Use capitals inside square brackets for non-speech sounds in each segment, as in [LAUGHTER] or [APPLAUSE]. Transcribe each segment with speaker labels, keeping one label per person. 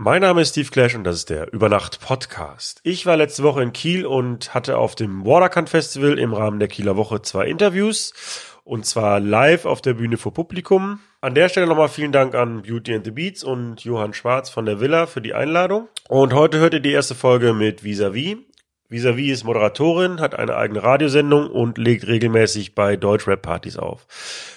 Speaker 1: Mein Name ist Steve Clash und das ist der Übernacht Podcast. Ich war letzte Woche in Kiel und hatte auf dem Waterkant Festival im Rahmen der Kieler Woche zwei Interviews und zwar live auf der Bühne vor Publikum. An der Stelle nochmal vielen Dank an Beauty and the Beats und Johann Schwarz von der Villa für die Einladung. Und heute hört ihr die erste Folge mit Visavi. Visavi ist Moderatorin, hat eine eigene Radiosendung und legt regelmäßig bei Deutsch-Rap-Partys auf.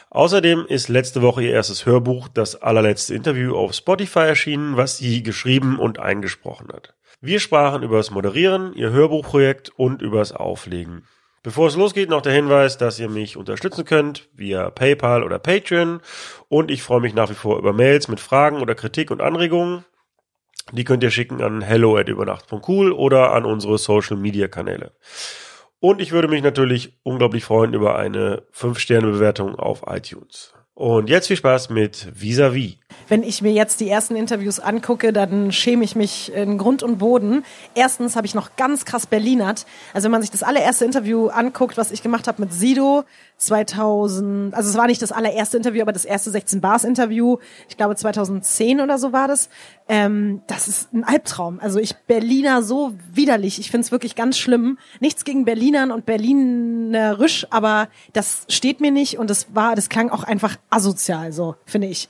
Speaker 1: Außerdem ist letzte Woche ihr erstes Hörbuch, das allerletzte Interview, auf Spotify erschienen, was sie geschrieben und eingesprochen hat. Wir sprachen über das Moderieren, ihr Hörbuchprojekt und über das Auflegen. Bevor es losgeht, noch der Hinweis, dass ihr mich unterstützen könnt via PayPal oder Patreon und ich freue mich nach wie vor über Mails mit Fragen oder Kritik und Anregungen. Die könnt ihr schicken an hello at übernacht.cool oder an unsere Social Media Kanäle. Und ich würde mich natürlich unglaublich freuen über eine 5-Sterne-Bewertung auf iTunes. Und jetzt viel Spaß mit Vis-a-vis.
Speaker 2: Wenn ich mir jetzt die ersten Interviews angucke, dann schäme ich mich in Grund und Boden. Erstens habe ich noch ganz krass Berlinert. Also wenn man sich das allererste Interview anguckt, was ich gemacht habe mit Sido 2000, also es war nicht das allererste Interview, aber das erste 16 Bars Interview, ich glaube 2010 oder so war das. Ähm, das ist ein Albtraum. Also ich Berliner so widerlich. Ich finde es wirklich ganz schlimm. Nichts gegen Berlinern und Berlinerisch, aber das steht mir nicht und das war, das klang auch einfach asozial, so finde ich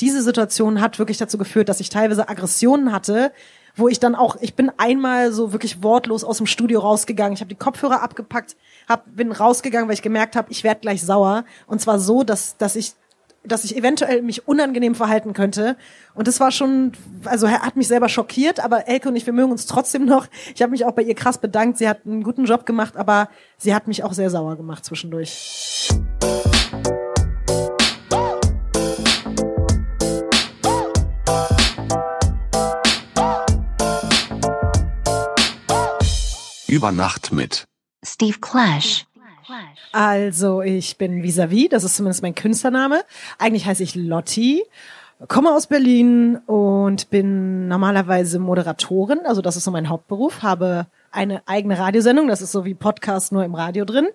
Speaker 2: diese Situation hat wirklich dazu geführt, dass ich teilweise Aggressionen hatte, wo ich dann auch, ich bin einmal so wirklich wortlos aus dem Studio rausgegangen. Ich habe die Kopfhörer abgepackt, hab, bin rausgegangen, weil ich gemerkt habe, ich werde gleich sauer. Und zwar so, dass, dass ich dass ich eventuell mich unangenehm verhalten könnte. Und das war schon, also er hat mich selber schockiert, aber Elke und ich, wir mögen uns trotzdem noch. Ich habe mich auch bei ihr krass bedankt. Sie hat einen guten Job gemacht, aber sie hat mich auch sehr sauer gemacht zwischendurch.
Speaker 3: Über Nacht mit
Speaker 4: Steve Clash.
Speaker 2: Also, ich bin Visavi, das ist zumindest mein Künstlername. Eigentlich heiße ich Lotti, komme aus Berlin und bin normalerweise Moderatorin, also das ist so mein Hauptberuf, habe eine eigene Radiosendung, das ist so wie Podcast nur im Radio drin.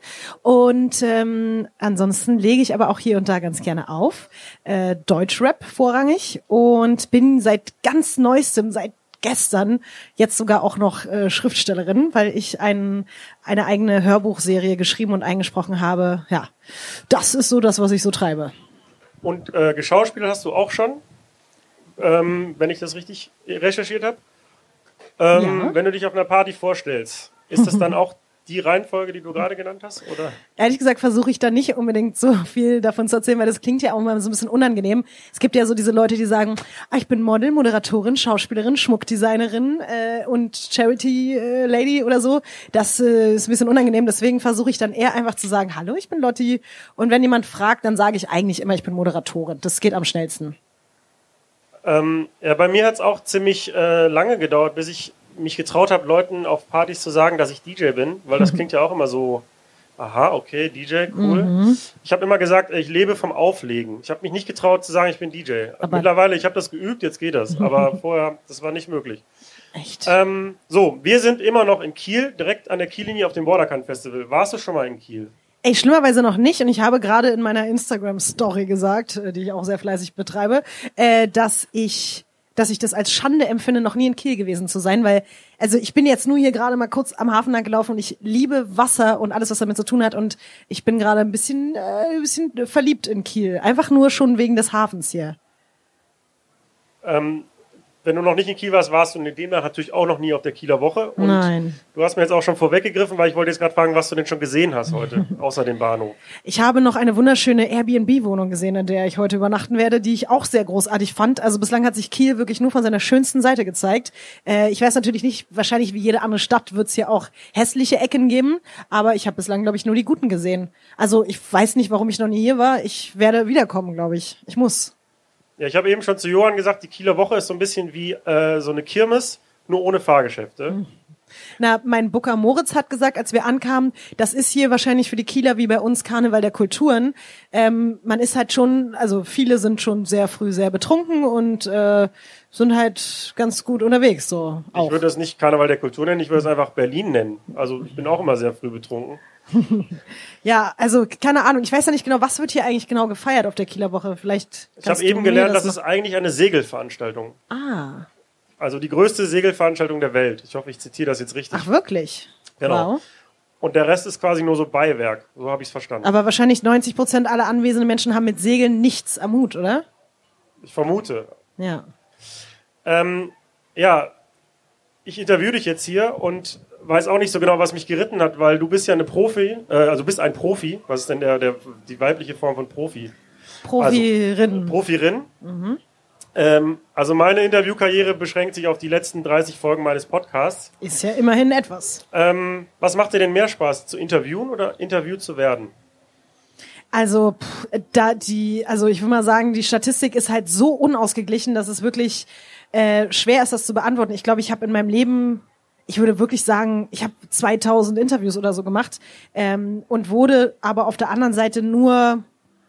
Speaker 2: Und ähm, ansonsten lege ich aber auch hier und da ganz gerne auf. Äh, Deutschrap vorrangig und bin seit ganz neuestem, seit gestern jetzt sogar auch noch äh, Schriftstellerin, weil ich ein, eine eigene Hörbuchserie geschrieben und eingesprochen habe. Ja, das ist so das, was ich so treibe.
Speaker 1: Und äh, geschauspielt hast du auch schon, ähm, wenn ich das richtig recherchiert habe. Ähm, ja. Wenn du dich auf einer Party vorstellst, ist das dann [LAUGHS] auch die Reihenfolge, die du gerade genannt hast? Oder?
Speaker 2: Ehrlich gesagt versuche ich da nicht unbedingt so viel davon zu erzählen, weil das klingt ja auch mal so ein bisschen unangenehm. Es gibt ja so diese Leute, die sagen, ah, ich bin Model, Moderatorin, Schauspielerin, Schmuckdesignerin äh, und Charity äh, Lady oder so. Das äh, ist ein bisschen unangenehm. Deswegen versuche ich dann eher einfach zu sagen, hallo, ich bin Lotti. Und wenn jemand fragt, dann sage ich eigentlich immer, ich bin Moderatorin. Das geht am schnellsten.
Speaker 1: Ähm, ja, bei mir hat es auch ziemlich äh, lange gedauert, bis ich mich getraut habe, Leuten auf Partys zu sagen, dass ich DJ bin, weil das [LAUGHS] klingt ja auch immer so, aha, okay, DJ, cool. Mhm. Ich habe immer gesagt, ich lebe vom Auflegen. Ich habe mich nicht getraut zu sagen, ich bin DJ. Aber Mittlerweile, ich habe das geübt, jetzt geht das. Aber [LAUGHS] vorher, das war nicht möglich.
Speaker 2: Echt?
Speaker 1: Ähm, so, wir sind immer noch in Kiel, direkt an der Kiellinie auf dem Borderkant Festival. Warst du schon mal in Kiel?
Speaker 2: Ey, schlimmerweise noch nicht. Und ich habe gerade in meiner Instagram-Story gesagt, äh, die ich auch sehr fleißig betreibe, äh, dass ich dass ich das als Schande empfinde, noch nie in Kiel gewesen zu sein, weil, also ich bin jetzt nur hier gerade mal kurz am Hafen lang gelaufen und ich liebe Wasser und alles, was damit zu tun hat und ich bin gerade ein bisschen, äh, ein bisschen verliebt in Kiel. Einfach nur schon wegen des Hafens hier.
Speaker 1: Ähm, wenn du noch nicht in Kiel warst, warst du in demnach natürlich auch noch nie auf der Kieler Woche.
Speaker 2: Und Nein.
Speaker 1: Du hast mir jetzt auch schon vorweggegriffen, weil ich wollte jetzt gerade fragen, was du denn schon gesehen hast heute, [LAUGHS] außer dem Bahnhof.
Speaker 2: Ich habe noch eine wunderschöne Airbnb-Wohnung gesehen, in der ich heute übernachten werde, die ich auch sehr großartig fand. Also bislang hat sich Kiel wirklich nur von seiner schönsten Seite gezeigt. Äh, ich weiß natürlich nicht, wahrscheinlich wie jede andere Stadt wird es hier auch hässliche Ecken geben, aber ich habe bislang, glaube ich, nur die guten gesehen. Also ich weiß nicht, warum ich noch nie hier war. Ich werde wiederkommen, glaube ich. Ich muss.
Speaker 1: Ja, ich habe eben schon zu Johann gesagt, die Kieler Woche ist so ein bisschen wie äh, so eine Kirmes, nur ohne Fahrgeschäfte.
Speaker 2: Na, mein Booker Moritz hat gesagt, als wir ankamen, das ist hier wahrscheinlich für die Kieler wie bei uns Karneval der Kulturen. Ähm, man ist halt schon, also viele sind schon sehr früh sehr betrunken und äh, sind halt ganz gut unterwegs. So
Speaker 1: auch. Ich würde das nicht Karneval der Kultur nennen, ich würde es einfach Berlin nennen. Also ich bin auch immer sehr früh betrunken.
Speaker 2: Ja, also keine Ahnung. Ich weiß ja nicht genau, was wird hier eigentlich genau gefeiert auf der Kieler Woche. Vielleicht.
Speaker 1: Ich habe eben gelernt, das, das ist eigentlich eine Segelveranstaltung.
Speaker 2: Ah.
Speaker 1: Also die größte Segelveranstaltung der Welt. Ich hoffe, ich zitiere das jetzt richtig.
Speaker 2: Ach, wirklich?
Speaker 1: Genau.
Speaker 2: Wow.
Speaker 1: Und der Rest ist quasi nur so Beiwerk. So habe ich es verstanden.
Speaker 2: Aber wahrscheinlich 90 Prozent aller anwesenden Menschen haben mit Segeln nichts am Hut, oder?
Speaker 1: Ich vermute.
Speaker 2: Ja.
Speaker 1: Ähm, ja, ich interview dich jetzt hier und weiß auch nicht so genau, was mich geritten hat, weil du bist ja eine Profi, äh, also bist ein Profi. Was ist denn der, der, die weibliche Form von Profi?
Speaker 2: Profirin.
Speaker 1: Profirin. Ähm, also meine Interviewkarriere beschränkt sich auf die letzten 30 Folgen meines Podcasts.
Speaker 2: ist ja immerhin etwas.
Speaker 1: Ähm, was macht dir denn mehr Spaß, zu interviewen oder interviewt zu werden?
Speaker 2: Also pff, da die, also ich will mal sagen, die Statistik ist halt so unausgeglichen, dass es wirklich äh, schwer ist, das zu beantworten. Ich glaube, ich habe in meinem Leben, ich würde wirklich sagen, ich habe 2000 Interviews oder so gemacht ähm, und wurde aber auf der anderen Seite nur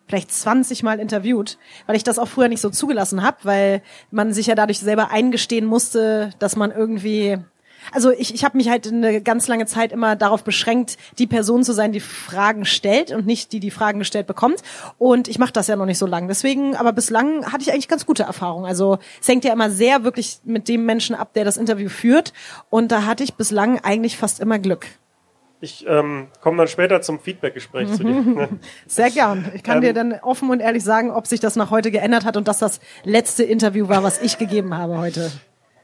Speaker 2: vielleicht 20 Mal interviewt, weil ich das auch früher nicht so zugelassen habe, weil man sich ja dadurch selber eingestehen musste, dass man irgendwie also ich, ich habe mich halt eine ganz lange Zeit immer darauf beschränkt, die Person zu sein, die Fragen stellt und nicht die, die Fragen gestellt bekommt. Und ich mache das ja noch nicht so lange. Deswegen, aber bislang hatte ich eigentlich ganz gute Erfahrungen. Also es hängt ja immer sehr wirklich mit dem Menschen ab, der das Interview führt. Und da hatte ich bislang eigentlich fast immer Glück.
Speaker 1: Ich ähm, komme dann später zum Feedbackgespräch zu dir. [LAUGHS]
Speaker 2: Sehr gern. Ich kann
Speaker 1: Ähm,
Speaker 2: dir dann offen und ehrlich sagen, ob sich das nach heute geändert hat und dass das letzte Interview war, was ich gegeben habe heute.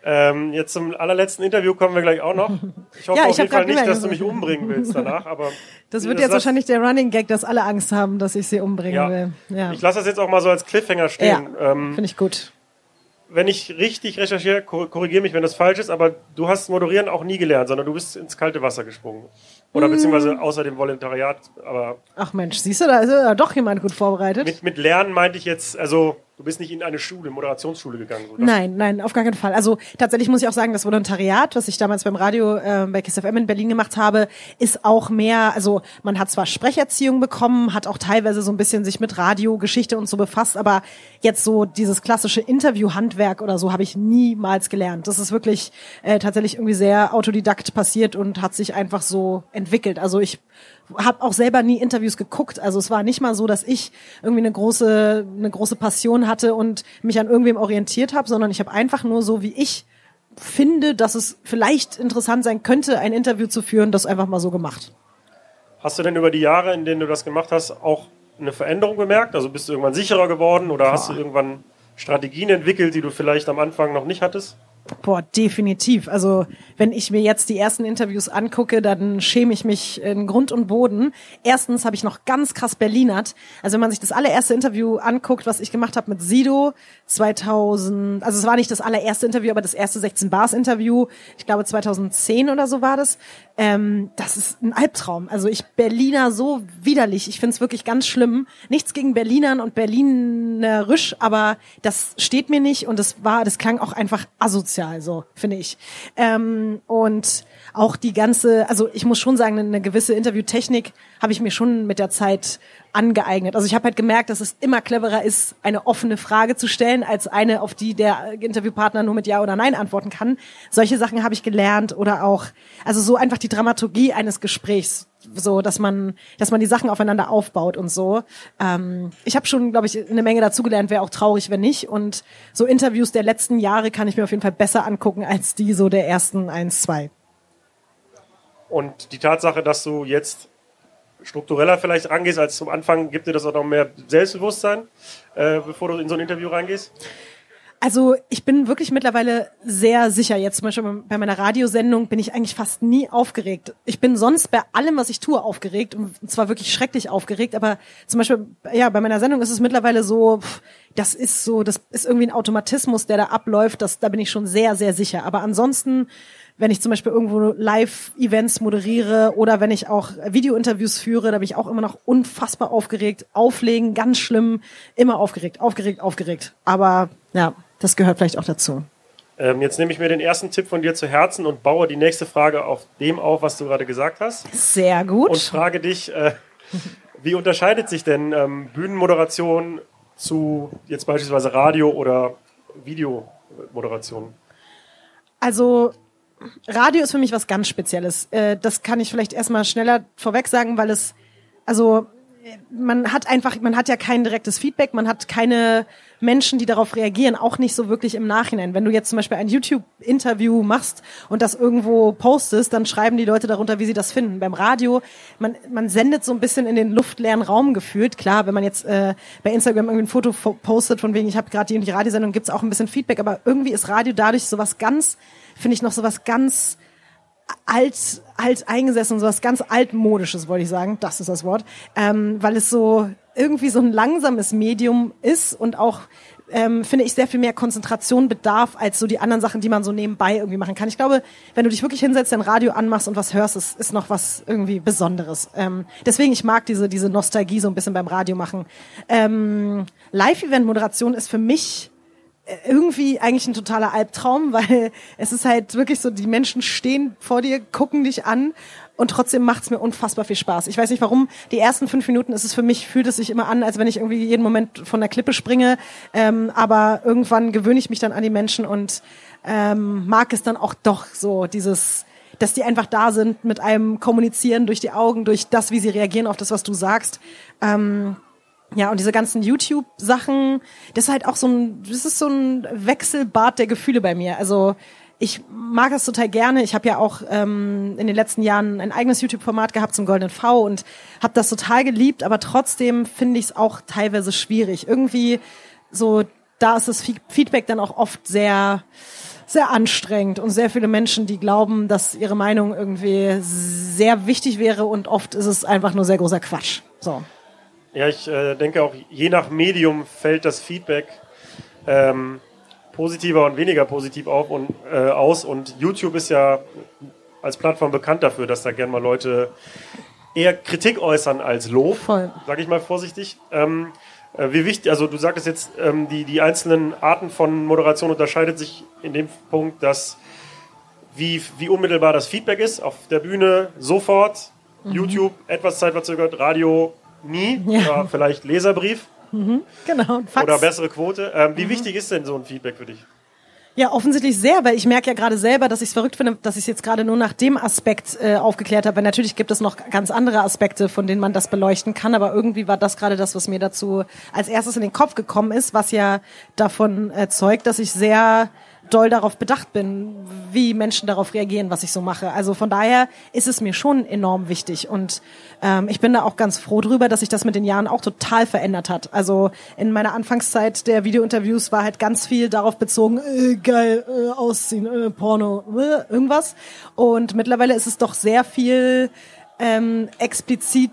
Speaker 1: Ähm, jetzt zum allerletzten Interview kommen wir gleich auch noch. Ich hoffe
Speaker 2: Ja,
Speaker 1: auf
Speaker 2: ich hab
Speaker 1: jeden Fall nicht, dass du mich umbringen willst danach, aber [LAUGHS]
Speaker 2: Das wird
Speaker 1: das
Speaker 2: jetzt wahrscheinlich der Running Gag, dass alle Angst haben, dass ich sie umbringen
Speaker 1: ja.
Speaker 2: will. Ja,
Speaker 1: Ich lasse das jetzt auch mal so als Cliffhanger
Speaker 2: ja.
Speaker 1: stehen. Ähm,
Speaker 2: finde ich gut.
Speaker 1: wenn ich richtig recherchiere, kor- korrigiere mich, wenn das falsch ist, aber du hast Moderieren auch nie gelernt, sondern du bist ins kalte Wasser gesprungen. Oder
Speaker 2: Mm.
Speaker 1: beziehungsweise außer dem Volontariat, aber
Speaker 2: Ach Mensch, siehst du, da ist ja doch jemand gut vorbereitet.
Speaker 1: mit, mit Lernen meinte ich jetzt, also du bist nicht in eine Schule, Moderationsschule gegangen. Das-
Speaker 2: Nein, nein, auf gar keinen Fall. Also tatsächlich muss ich auch sagen, das Volontariat, was ich damals beim Radio äh, bei Kiss FM in Berlin gemacht habe, ist auch mehr, also man hat zwar Sprecherziehung bekommen, hat auch teilweise so ein bisschen sich mit Radio, Geschichte und so befasst, aber jetzt so dieses klassische Interviewhandwerk oder so habe ich niemals gelernt. Das ist wirklich äh, tatsächlich irgendwie sehr autodidakt passiert und hat sich einfach so entwickelt. Also ich habe auch selber nie Interviews geguckt. Also es war nicht mal so, dass ich irgendwie eine große, eine große Passion hatte und mich an irgendwem orientiert habe, sondern ich habe einfach nur so, wie ich finde, dass es vielleicht interessant sein könnte, ein Interview zu führen, das einfach mal so gemacht.
Speaker 1: Hast du denn über die Jahre, in denen du das gemacht hast, auch eine Veränderung bemerkt? Also bist du irgendwann sicherer geworden oder hast du irgendwann Strategien entwickelt, die du vielleicht am Anfang noch nicht hattest?
Speaker 2: Boah, definitiv. Also wenn ich mir jetzt die ersten Interviews angucke, dann schäme ich mich in Grund und Boden. Erstens habe ich noch ganz krass Berlinert. Also wenn man sich das allererste Interview anguckt, was ich gemacht habe mit Sido 2000, also es war nicht das allererste Interview, aber das erste 16 Bars Interview, ich glaube 2010 oder so war das. Ähm, das ist ein Albtraum. Also ich Berliner so widerlich. Ich finde es wirklich ganz schlimm. Nichts gegen Berlinern und Berlinerisch, aber das steht mir nicht und das war, das klang auch einfach asozial, so finde ich. Ähm, und auch die ganze, also ich muss schon sagen, eine gewisse Interviewtechnik habe ich mir schon mit der Zeit angeeignet. Also ich habe halt gemerkt, dass es immer cleverer ist, eine offene Frage zu stellen, als eine, auf die der Interviewpartner nur mit Ja oder Nein antworten kann. Solche Sachen habe ich gelernt oder auch, also so einfach die Dramaturgie eines Gesprächs, so dass man, dass man die Sachen aufeinander aufbaut und so. Ähm, ich habe schon, glaube ich, eine Menge dazugelernt. Wäre auch traurig, wenn nicht. Und so Interviews der letzten Jahre kann ich mir auf jeden Fall besser angucken als die so der ersten eins, zwei.
Speaker 1: Und die Tatsache, dass du jetzt struktureller vielleicht rangehst als zum Anfang, gibt dir das auch noch mehr Selbstbewusstsein, äh, bevor du in so ein Interview reingehst?
Speaker 2: Also ich bin wirklich mittlerweile sehr sicher. Jetzt zum Beispiel bei meiner Radiosendung bin ich eigentlich fast nie aufgeregt. Ich bin sonst bei allem, was ich tue, aufgeregt und zwar wirklich schrecklich aufgeregt. Aber zum Beispiel, ja, bei meiner Sendung ist es mittlerweile so, das ist so, das ist irgendwie ein Automatismus, der da abläuft. Das, da bin ich schon sehr, sehr sicher. Aber ansonsten wenn ich zum Beispiel irgendwo Live-Events moderiere oder wenn ich auch Video-Interviews führe, da bin ich auch immer noch unfassbar aufgeregt. Auflegen, ganz schlimm, immer aufgeregt, aufgeregt, aufgeregt. Aber ja, das gehört vielleicht auch dazu.
Speaker 1: Ähm, jetzt nehme ich mir den ersten Tipp von dir zu Herzen und baue die nächste Frage auf dem auf, was du gerade gesagt hast.
Speaker 2: Sehr gut.
Speaker 1: Und frage dich, äh, [LAUGHS] wie unterscheidet sich denn ähm, Bühnenmoderation zu jetzt beispielsweise Radio- oder Videomoderation?
Speaker 2: Also Radio ist für mich was ganz Spezielles. Äh, Das kann ich vielleicht erstmal schneller vorweg sagen, weil es, also man hat einfach, man hat ja kein direktes Feedback, man hat keine Menschen, die darauf reagieren, auch nicht so wirklich im Nachhinein. Wenn du jetzt zum Beispiel ein YouTube-Interview machst und das irgendwo postest, dann schreiben die Leute darunter, wie sie das finden. Beim Radio, man, man sendet so ein bisschen in den luftleeren Raum gefühlt. Klar, wenn man jetzt äh, bei Instagram irgendwie ein Foto postet, von wegen, ich habe gerade die und die Radiosendung, gibt's auch ein bisschen Feedback, aber irgendwie ist Radio dadurch sowas ganz, finde ich noch sowas ganz alt, alt eingesessen, so was ganz altmodisches, wollte ich sagen. Das ist das Wort. Ähm, weil es so irgendwie so ein langsames Medium ist und auch ähm, finde ich sehr viel mehr Konzentration bedarf als so die anderen Sachen, die man so nebenbei irgendwie machen kann. Ich glaube, wenn du dich wirklich hinsetzt, dein Radio anmachst und was hörst, ist, ist noch was irgendwie Besonderes. Ähm, deswegen ich mag diese diese Nostalgie so ein bisschen beim Radio machen. Ähm, Live-Event-Moderation ist für mich irgendwie eigentlich ein totaler Albtraum, weil es ist halt wirklich so, die Menschen stehen vor dir, gucken dich an und trotzdem macht es mir unfassbar viel Spaß. Ich weiß nicht warum, die ersten fünf Minuten ist es für mich, fühlt es sich immer an, als wenn ich irgendwie jeden Moment von der Klippe springe, ähm, aber irgendwann gewöhne ich mich dann an die Menschen und ähm, mag es dann auch doch so, dieses dass die einfach da sind, mit einem kommunizieren durch die Augen, durch das, wie sie reagieren auf das, was du sagst. Ähm, ja, und diese ganzen YouTube-Sachen, das ist halt auch so ein, das ist so ein Wechselbad der Gefühle bei mir. Also ich mag das total gerne. Ich habe ja auch ähm, in den letzten Jahren ein eigenes YouTube-Format gehabt zum Goldenen V und habe das total geliebt, aber trotzdem finde ich es auch teilweise schwierig. Irgendwie so, da ist das Feedback dann auch oft sehr sehr anstrengend und sehr viele Menschen, die glauben, dass ihre Meinung irgendwie sehr wichtig wäre und oft ist es einfach nur sehr großer Quatsch. So.
Speaker 1: Ja, ich äh, denke auch, je nach Medium fällt das Feedback ähm, positiver und weniger positiv auf und, äh, aus. Und YouTube ist ja als Plattform bekannt dafür, dass da gerne mal Leute eher Kritik äußern als Lob, sage ich mal vorsichtig. Ähm, äh, wie wichtig, also du sagtest jetzt, ähm, die, die einzelnen Arten von Moderation unterscheidet sich in dem Punkt, dass wie, wie unmittelbar das Feedback ist, auf der Bühne sofort, mhm. YouTube etwas zeitverzögert, Radio nie ja. oder vielleicht Leserbrief.
Speaker 2: Mhm, genau.
Speaker 1: Fax. Oder bessere Quote. Ähm, wie mhm. wichtig ist denn so ein Feedback für dich?
Speaker 2: Ja, offensichtlich sehr, weil ich merke ja gerade selber, dass ich es verrückt finde, dass ich es jetzt gerade nur nach dem Aspekt äh, aufgeklärt habe. Weil natürlich gibt es noch ganz andere Aspekte, von denen man das beleuchten kann, aber irgendwie war das gerade das, was mir dazu als erstes in den Kopf gekommen ist, was ja davon äh, zeugt, dass ich sehr doll darauf bedacht bin, wie Menschen darauf reagieren, was ich so mache. Also von daher ist es mir schon enorm wichtig und ähm, ich bin da auch ganz froh drüber, dass sich das mit den Jahren auch total verändert hat. Also in meiner Anfangszeit der Videointerviews war halt ganz viel darauf bezogen, äh, geil, äh, ausziehen, äh, Porno, äh, irgendwas. Und mittlerweile ist es doch sehr viel ähm, explizit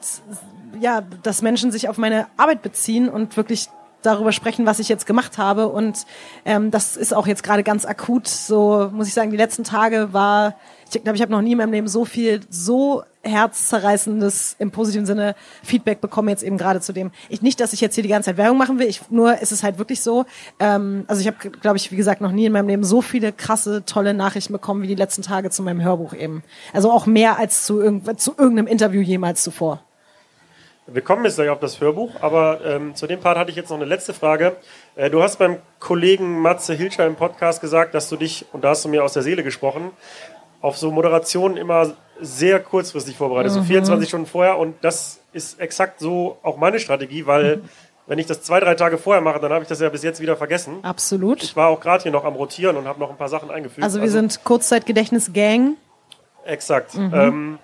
Speaker 2: ja, dass Menschen sich auf meine Arbeit beziehen und wirklich darüber sprechen, was ich jetzt gemacht habe. Und ähm, das ist auch jetzt gerade ganz akut. So muss ich sagen, die letzten Tage war, ich glaube, ich habe noch nie in meinem Leben so viel, so herzzerreißendes im positiven Sinne Feedback bekommen jetzt eben gerade zu dem. Ich nicht, dass ich jetzt hier die ganze Zeit Werbung machen will. Ich nur ist es halt wirklich so. Ähm, also ich habe, glaube ich, wie gesagt, noch nie in meinem Leben so viele krasse, tolle Nachrichten bekommen wie die letzten Tage zu meinem Hörbuch eben. Also auch mehr als zu, irgend, zu irgendeinem Interview jemals zuvor.
Speaker 1: Wir kommen jetzt gleich auf das Hörbuch, aber ähm, zu dem Part hatte ich jetzt noch eine letzte Frage. Äh, du hast beim Kollegen Matze Hilscher im Podcast gesagt, dass du dich, und da hast du mir aus der Seele gesprochen, auf so Moderationen immer sehr kurzfristig vorbereitest, mhm. so 24 Stunden vorher. Und das ist exakt so auch meine Strategie, weil mhm. wenn ich das zwei, drei Tage vorher mache, dann habe ich das ja bis jetzt wieder vergessen.
Speaker 2: Absolut.
Speaker 1: Ich war auch gerade hier noch am Rotieren und habe noch ein paar Sachen eingefügt.
Speaker 2: Also wir also, sind Kurzzeitgedächtnis-Gang.
Speaker 1: Exakt. Mhm. Ähm,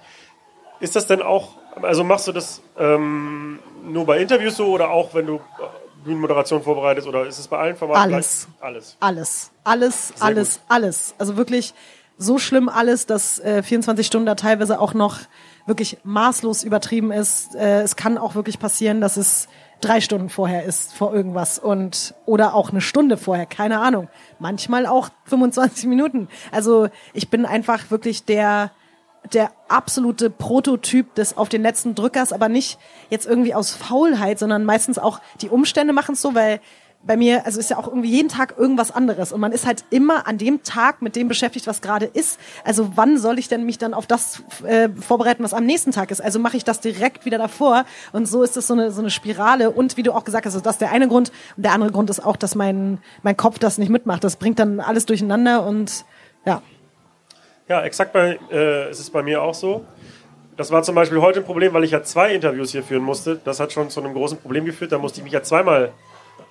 Speaker 1: ist das denn auch also machst du das ähm, nur bei Interviews so oder auch wenn du Bühnenmoderation vorbereitest oder ist es bei allen Formaten
Speaker 2: alles. gleich? Alles. Alles. Alles, Sehr alles, gut. alles. Also wirklich so schlimm alles, dass äh, 24 Stunden da teilweise auch noch wirklich maßlos übertrieben ist. Äh, es kann auch wirklich passieren, dass es drei Stunden vorher ist vor irgendwas und oder auch eine Stunde vorher, keine Ahnung. Manchmal auch 25 Minuten. Also ich bin einfach wirklich der der absolute Prototyp des auf den letzten Drückers, aber nicht jetzt irgendwie aus Faulheit, sondern meistens auch die Umstände machen es so, weil bei mir, also ist ja auch irgendwie jeden Tag irgendwas anderes und man ist halt immer an dem Tag mit dem beschäftigt, was gerade ist. Also wann soll ich denn mich dann auf das äh, vorbereiten, was am nächsten Tag ist? Also mache ich das direkt wieder davor und so ist es so eine so eine Spirale und wie du auch gesagt hast, das ist der eine Grund und der andere Grund ist auch, dass mein mein Kopf das nicht mitmacht. Das bringt dann alles durcheinander und ja.
Speaker 1: Ja, exakt bei, äh, ist es bei mir auch so. das war zum Beispiel heute ein Problem, weil ich ja zwei Interviews hier führen musste. Das hat schon zu einem großen Problem geführt. Da musste ich mich ja zweimal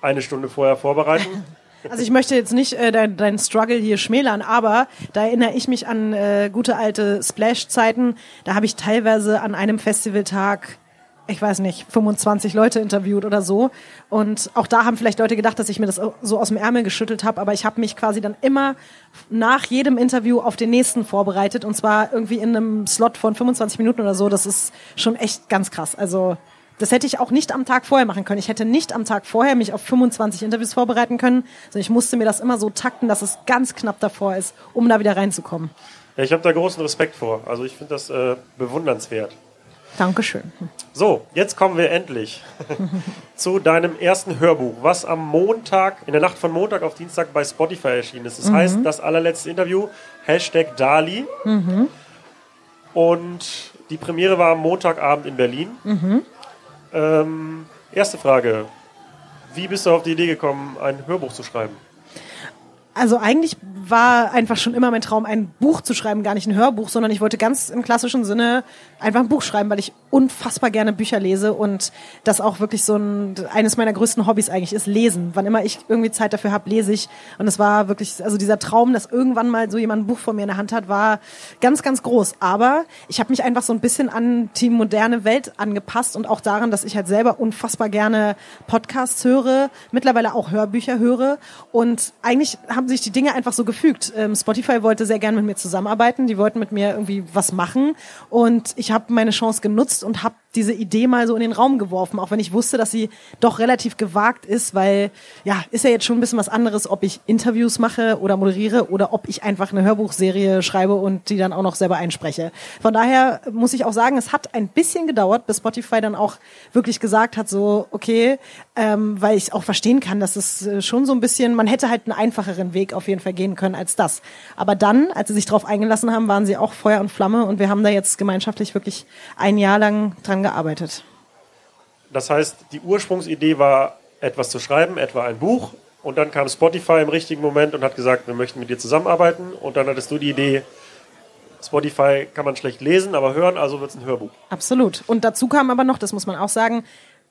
Speaker 1: eine Stunde vorher vorbereiten. [LAUGHS]
Speaker 2: Also ich möchte jetzt nicht äh, deinen dein Struggle hier schmälern, aber da erinnere ich mich an äh, gute alte Splash-Zeiten. Da habe ich teilweise an einem Festivaltag ich weiß nicht, 25 Leute interviewt oder so. Und auch da haben vielleicht Leute gedacht, dass ich mir das so aus dem Ärmel geschüttelt habe, aber ich habe mich quasi dann immer nach jedem Interview auf den nächsten vorbereitet und zwar irgendwie in einem Slot von 25 Minuten oder so. Das ist schon echt ganz krass. Also das hätte ich auch nicht am Tag vorher machen können. Ich hätte nicht am Tag vorher mich auf 25 Interviews vorbereiten können, sondern ich musste mir das immer so takten, dass es ganz knapp davor ist, um da wieder reinzukommen.
Speaker 1: Ja, ich habe da großen Respekt vor. Also ich finde das äh, bewundernswert.
Speaker 2: Dankeschön.
Speaker 1: So, jetzt kommen wir endlich [LAUGHS] zu deinem ersten Hörbuch, was am Montag, in der Nacht von Montag auf Dienstag bei Spotify erschienen ist. Das mhm. heißt, das allerletzte Interview, Hashtag Dali. Mhm. Und die Premiere war am Montagabend in Berlin. Mhm. Ähm, erste Frage. Wie bist du auf die Idee gekommen, ein Hörbuch zu schreiben?
Speaker 2: Also eigentlich war einfach schon immer mein Traum, ein Buch zu schreiben, gar nicht ein Hörbuch, sondern ich wollte ganz im klassischen Sinne einfach ein Buch schreiben, weil ich unfassbar gerne Bücher lese und das auch wirklich so ein eines meiner größten Hobbys eigentlich ist Lesen. Wann immer ich irgendwie Zeit dafür habe, lese ich. Und es war wirklich also dieser Traum, dass irgendwann mal so jemand ein Buch von mir in der Hand hat, war ganz ganz groß, aber ich habe mich einfach so ein bisschen an die moderne Welt angepasst und auch daran, dass ich halt selber unfassbar gerne Podcasts höre, mittlerweile auch Hörbücher höre. Und eigentlich haben sich die Dinge einfach so gefügt. Ähm, Spotify wollte sehr gerne mit mir zusammenarbeiten, die wollten mit mir irgendwie was machen und ich habe meine Chance genutzt und habe diese Idee mal so in den Raum geworfen, auch wenn ich wusste, dass sie doch relativ gewagt ist, weil ja, ist ja jetzt schon ein bisschen was anderes, ob ich Interviews mache oder moderiere oder ob ich einfach eine Hörbuchserie schreibe und die dann auch noch selber einspreche. Von daher muss ich auch sagen, es hat ein bisschen gedauert, bis Spotify dann auch wirklich gesagt hat, so, okay, ähm, weil ich auch verstehen kann, dass es äh, schon so ein bisschen, man hätte halt einen einfacheren Weg auf jeden Fall gehen können als das. Aber dann, als sie sich darauf eingelassen haben, waren sie auch Feuer und Flamme und wir haben da jetzt gemeinschaftlich wirklich ein Jahr lang dran gearbeitet.
Speaker 1: Das heißt, die Ursprungsidee war, etwas zu schreiben, etwa ein Buch. Und dann kam Spotify im richtigen Moment und hat gesagt, wir möchten mit dir zusammenarbeiten. Und dann hattest du die Idee, Spotify kann man schlecht lesen, aber hören, also wird es ein Hörbuch.
Speaker 2: Absolut. Und dazu kam aber noch, das muss man auch sagen,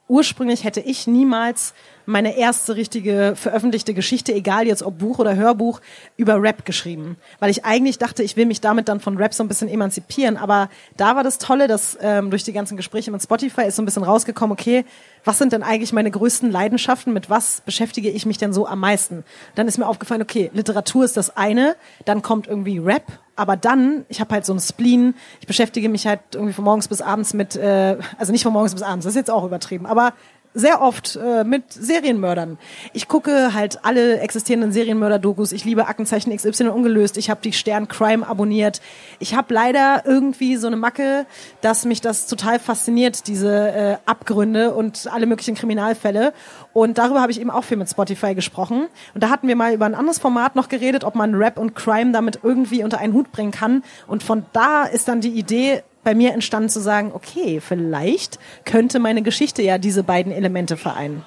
Speaker 2: ursprünglich hätte ich niemals meine erste richtige veröffentlichte Geschichte, egal jetzt ob Buch oder Hörbuch, über Rap geschrieben. Weil ich eigentlich dachte, ich will mich damit dann von Rap so ein bisschen emanzipieren. Aber da war das Tolle, dass ähm, durch die ganzen Gespräche mit Spotify ist so ein bisschen rausgekommen, okay, was sind denn eigentlich meine größten Leidenschaften? Mit was beschäftige ich mich denn so am meisten? Dann ist mir aufgefallen, okay, Literatur ist das eine, dann kommt irgendwie Rap, aber dann, ich habe halt so einen Spleen, ich beschäftige mich halt irgendwie von morgens bis abends mit, äh, also nicht von morgens bis abends, das ist jetzt auch übertrieben, aber sehr oft äh, mit Serienmördern. Ich gucke halt alle existierenden Serienmörder-Dokus. Ich liebe Aktenzeichen XY ungelöst. Ich habe die Stern Crime abonniert. Ich habe leider irgendwie so eine Macke, dass mich das total fasziniert, diese äh, Abgründe und alle möglichen Kriminalfälle. Und darüber habe ich eben auch viel mit Spotify gesprochen. Und da hatten wir mal über ein anderes Format noch geredet, ob man Rap und Crime damit irgendwie unter einen Hut bringen kann. Und von da ist dann die Idee, bei mir entstanden zu sagen, okay, vielleicht könnte meine Geschichte ja diese beiden Elemente vereinen.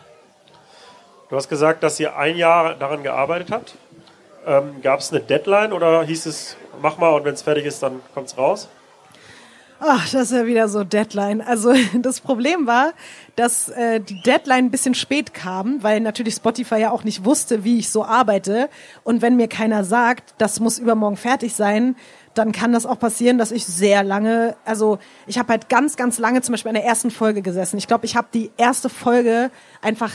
Speaker 1: Du hast gesagt, dass ihr ein Jahr daran gearbeitet habt. Ähm, Gab es eine Deadline oder hieß es, mach mal und wenn es fertig ist, dann kommt es raus?
Speaker 2: Ach, das ist ja wieder so Deadline. Also [LAUGHS] das Problem war, dass äh, die Deadline ein bisschen spät kam, weil natürlich Spotify ja auch nicht wusste, wie ich so arbeite. Und wenn mir keiner sagt, das muss übermorgen fertig sein, dann kann das auch passieren, dass ich sehr lange, also ich habe halt ganz, ganz lange zum Beispiel an der ersten Folge gesessen. Ich glaube, ich habe die erste Folge einfach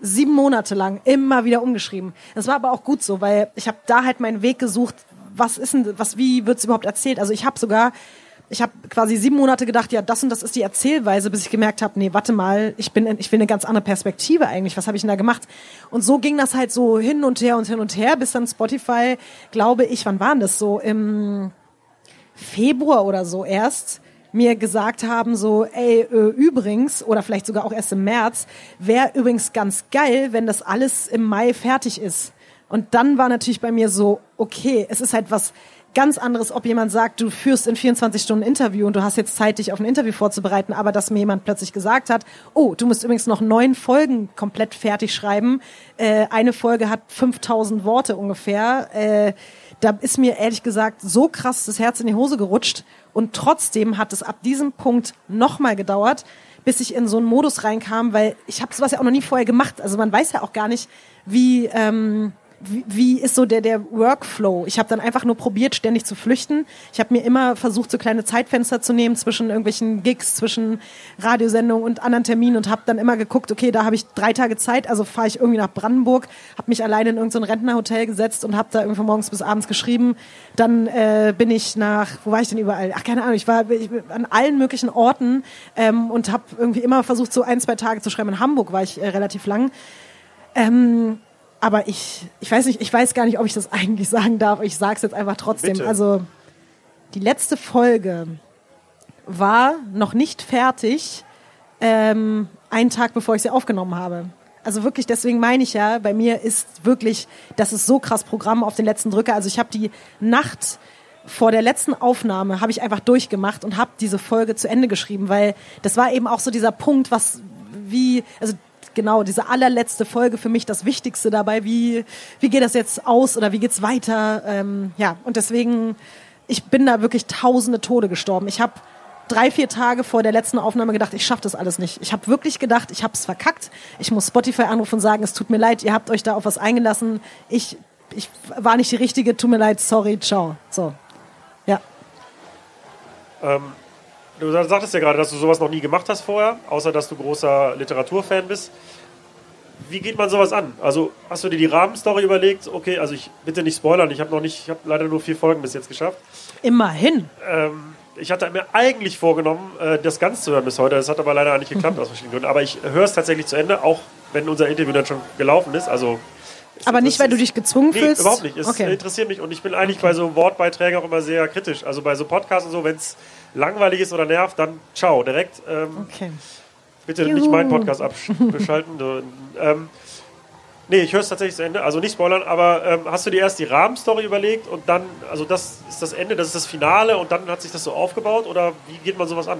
Speaker 2: sieben Monate lang immer wieder umgeschrieben. Das war aber auch gut so, weil ich habe da halt meinen Weg gesucht, was ist denn, was, wie wird's überhaupt erzählt? Also ich habe sogar, ich habe quasi sieben Monate gedacht, ja, das und das ist die Erzählweise, bis ich gemerkt habe, nee, warte mal, ich bin, ich will eine ganz andere Perspektive eigentlich. Was habe ich denn da gemacht? Und so ging das halt so hin und her und hin und her, bis dann Spotify, glaube ich, wann waren das so im Februar oder so erst mir gesagt haben, so, ey, äh, übrigens, oder vielleicht sogar auch erst im März, wäre übrigens ganz geil, wenn das alles im Mai fertig ist. Und dann war natürlich bei mir so, okay, es ist halt was ganz anderes, ob jemand sagt, du führst in 24 Stunden ein Interview und du hast jetzt Zeit, dich auf ein Interview vorzubereiten, aber dass mir jemand plötzlich gesagt hat, oh, du musst übrigens noch neun Folgen komplett fertig schreiben. Äh, eine Folge hat 5000 Worte ungefähr. Äh, da ist mir ehrlich gesagt so krass das Herz in die Hose gerutscht und trotzdem hat es ab diesem Punkt nochmal gedauert, bis ich in so einen Modus reinkam, weil ich habe sowas ja auch noch nie vorher gemacht. Also man weiß ja auch gar nicht, wie... Ähm, wie, wie ist so der, der Workflow? Ich habe dann einfach nur probiert, ständig zu flüchten. Ich habe mir immer versucht, so kleine Zeitfenster zu nehmen zwischen irgendwelchen Gigs, zwischen Radiosendungen und anderen Terminen und habe dann immer geguckt, okay, da habe ich drei Tage Zeit, also fahre ich irgendwie nach Brandenburg, habe mich alleine in irgendein so Rentnerhotel gesetzt und habe da irgendwie morgens bis abends geschrieben. Dann äh, bin ich nach, wo war ich denn überall? Ach, keine Ahnung, ich war ich, an allen möglichen Orten ähm, und habe irgendwie immer versucht, so ein, zwei Tage zu schreiben. In Hamburg war ich äh, relativ lang. Ähm, aber ich, ich weiß nicht, ich weiß gar nicht, ob ich das [LAUGHS] eigentlich sagen darf. Ich sage es jetzt einfach trotzdem.
Speaker 1: Bitte.
Speaker 2: Also die letzte Folge war noch nicht fertig, ähm, einen Tag bevor ich sie aufgenommen habe. Also wirklich, deswegen meine ich ja, bei mir ist wirklich, das ist so krass Programm auf den letzten Drücker. Also ich habe die Nacht vor der letzten Aufnahme habe ich einfach durchgemacht und habe diese Folge zu Ende geschrieben, weil das war eben auch so dieser Punkt, was wie, also genau, diese allerletzte Folge für mich das Wichtigste dabei. Wie, wie geht das jetzt aus oder wie geht's weiter? Ähm, ja, und deswegen, ich bin da wirklich tausende Tode gestorben. Ich habe drei, vier Tage vor der letzten Aufnahme gedacht, ich schaffe das alles nicht. Ich habe wirklich gedacht, ich habe es verkackt. Ich muss Spotify anrufen und sagen, es tut mir leid, ihr habt euch da auf was eingelassen. Ich, ich war nicht die Richtige, tut mir leid, sorry, ciao. So, ja.
Speaker 1: Ähm, du sagtest ja gerade, dass du sowas noch nie gemacht hast vorher, außer dass du großer Literaturfan bist. Wie geht man sowas an? Also hast du dir die Rahmenstory überlegt? Okay, also ich bitte nicht spoilern. Ich habe noch nicht, ich habe leider nur vier Folgen bis jetzt geschafft.
Speaker 2: Immerhin.
Speaker 1: Ähm, ich hatte mir eigentlich vorgenommen, äh, das ganz zu hören bis heute. Das hat aber leider nicht geklappt [LAUGHS] aus verschiedenen Gründen. Aber ich höre es tatsächlich zu Ende, auch wenn unser Interview dann schon gelaufen ist. Also
Speaker 2: Aber nicht, weil du dich gezwungen
Speaker 1: Nee,
Speaker 2: fühlst?
Speaker 1: überhaupt nicht. Es
Speaker 2: Okay.
Speaker 1: interessiert mich und ich bin eigentlich bei so Wortbeiträgen auch immer sehr kritisch. Also bei so Podcasts und so, wenn es langweilig ist oder nervt, dann ciao, direkt. Ähm,
Speaker 2: Okay.
Speaker 1: bitte nicht
Speaker 2: Juhu.
Speaker 1: meinen Podcast abschalten. [LAUGHS] Ähm, nee, ich höre es tatsächlich zu Ende. Also nicht spoilern, aber ähm, hast du dir erst die Rahmenstory überlegt und dann, also das ist das Ende, das ist das Finale und dann hat sich das so aufgebaut oder wie geht man sowas an?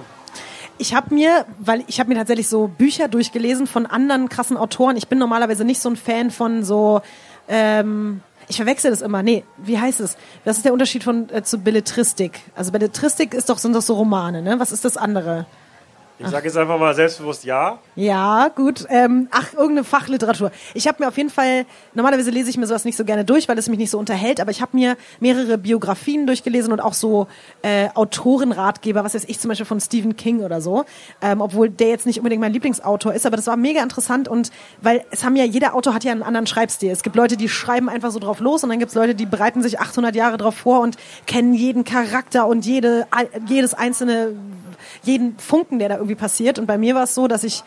Speaker 2: Ich habe mir, weil ich habe mir tatsächlich so Bücher durchgelesen von anderen krassen Autoren. Ich bin normalerweise nicht so ein Fan von so, ähm, ich verwechsel das immer. Nee, wie heißt es? Was ist der Unterschied von äh, zu Belletristik? Also Belletristik ist doch sind doch so Romane, ne? Was ist das andere?
Speaker 1: Ich sage jetzt einfach mal selbstbewusst ja.
Speaker 2: Ja, gut. Ähm, ach, irgendeine Fachliteratur. Ich habe mir auf jeden Fall, normalerweise lese ich mir sowas nicht so gerne durch, weil es mich nicht so unterhält, aber ich habe mir mehrere Biografien durchgelesen und auch so äh, Autorenratgeber, was weiß ich, zum Beispiel von Stephen King oder so, ähm, obwohl der jetzt nicht unbedingt mein Lieblingsautor ist, aber das war mega interessant und weil es haben ja, jeder Autor hat ja einen anderen Schreibstil. Es gibt Leute, die schreiben einfach so drauf los und dann gibt es Leute, die bereiten sich 800 Jahre drauf vor und kennen jeden Charakter und jede, jedes einzelne jeden Funken, der da irgendwie passiert. Und bei mir war es so, dass ich,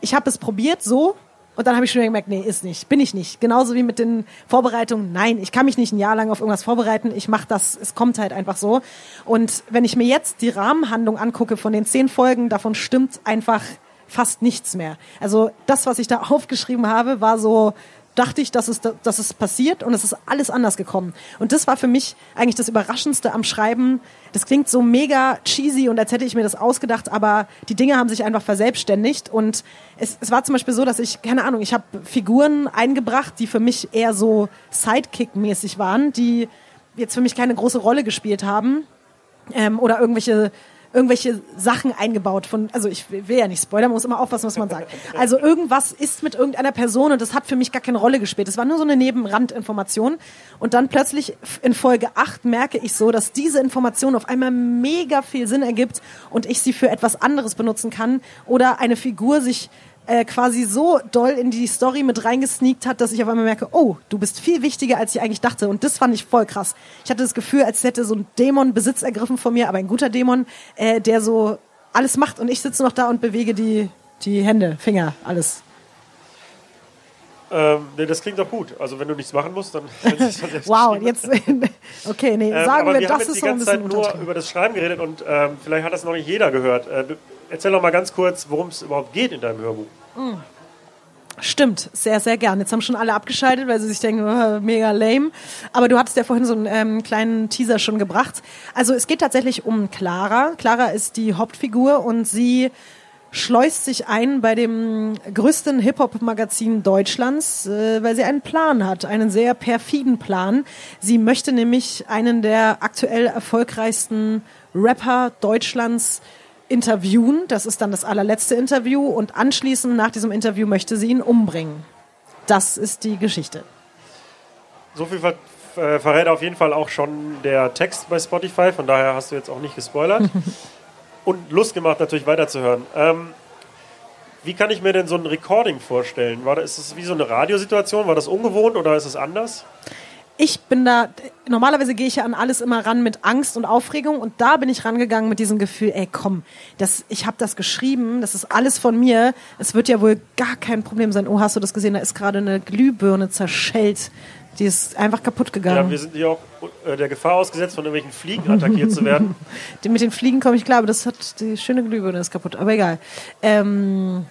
Speaker 2: ich habe es probiert so und dann habe ich schon gemerkt, nee, ist nicht, bin ich nicht. Genauso wie mit den Vorbereitungen, nein, ich kann mich nicht ein Jahr lang auf irgendwas vorbereiten, ich mache das, es kommt halt einfach so. Und wenn ich mir jetzt die Rahmenhandlung angucke von den zehn Folgen, davon stimmt einfach fast nichts mehr. Also das, was ich da [LAUGHS] aufgeschrieben habe, war so, dachte ich, dass es, dass es passiert und es ist alles anders gekommen. Und das war für mich eigentlich das Überraschendste am Schreiben. Das klingt so mega cheesy und als hätte ich mir das ausgedacht, aber die Dinge haben sich einfach verselbstständigt und es, es war zum Beispiel so, dass ich, keine Ahnung, ich habe Figuren eingebracht, die für mich eher so Sidekick-mäßig waren, die jetzt für mich keine große Rolle gespielt haben ähm, oder irgendwelche irgendwelche Sachen eingebaut von, also ich will ja nicht spoilern, man muss immer aufpassen, was man sagt. Also irgendwas ist mit irgendeiner Person und das hat für mich gar keine Rolle gespielt. Das war nur so eine Nebenrandinformation. Und dann plötzlich in Folge 8 merke ich so, dass diese Information auf einmal mega viel Sinn ergibt und ich sie für etwas anderes benutzen kann oder eine Figur sich äh, quasi so doll in die Story mit reingesneakt hat, dass ich auf einmal merke, oh, du bist viel wichtiger, als ich eigentlich dachte. Und das fand ich voll krass. Ich hatte das Gefühl, als hätte so ein Dämon Besitz ergriffen von mir, aber ein guter Dämon, äh, der so alles macht und ich sitze noch da und bewege die, die Hände, Finger, alles.
Speaker 1: Ähm, nee, das klingt doch gut. Also wenn du nichts machen musst, dann. [LAUGHS]
Speaker 2: Wow, jetzt, [LAUGHS] okay, nee,
Speaker 1: Ähm,
Speaker 2: sagen
Speaker 1: aber
Speaker 2: wir,
Speaker 1: wir haben
Speaker 2: das
Speaker 1: jetzt
Speaker 2: ist so ein
Speaker 1: ganze
Speaker 2: bisschen
Speaker 1: Zeit nur
Speaker 2: untertrieben.
Speaker 1: über das Schreiben geredet und ähm, vielleicht hat das noch nicht jeder gehört. Äh, erzähl doch mal ganz kurz, worum es überhaupt geht in deinem Hörbuch.
Speaker 2: Stimmt, sehr, sehr gern. Jetzt haben schon alle abgeschaltet, weil sie sich denken, oh, mega lame. Aber du hattest ja vorhin so einen ähm, kleinen Teaser schon gebracht. Also es geht tatsächlich um Clara. Clara ist die Hauptfigur und sie schleust sich ein bei dem größten Hip-Hop-Magazin Deutschlands, äh, weil sie einen Plan hat, einen sehr perfiden Plan. Sie möchte nämlich einen der aktuell erfolgreichsten Rapper Deutschlands interviewen. Das ist dann das allerletzte Interview und anschließend nach diesem Interview möchte sie ihn umbringen. Das ist die Geschichte.
Speaker 1: So viel ver äh, verrät auf jeden Fall auch schon der Text bei Spotify, von daher hast du jetzt auch nicht gespoilert. [LAUGHS] und Lust gemacht, natürlich weiterzuhören. Ähm, wie kann ich mir denn so ein Recording vorstellen? War das, ist es wie so eine Radiosituation? War das ungewohnt oder ist es anders?
Speaker 2: Ich bin da, normalerweise gehe ich ja an alles immer ran mit Angst und Aufregung und da bin ich rangegangen mit diesem Gefühl, ey komm, das, ich habe das geschrieben, das ist alles von mir, es wird ja wohl gar kein Problem sein. Oh, hast du das gesehen, da ist gerade eine Glühbirne zerschellt, die ist einfach kaputt gegangen.
Speaker 1: Ja, wir sind hier auch äh, der Gefahr ausgesetzt, von irgendwelchen Fliegen attackiert zu werden. [LAUGHS]
Speaker 2: mit den Fliegen komme ich klar, aber das hat, die schöne Glühbirne ist kaputt, aber egal. Ähm,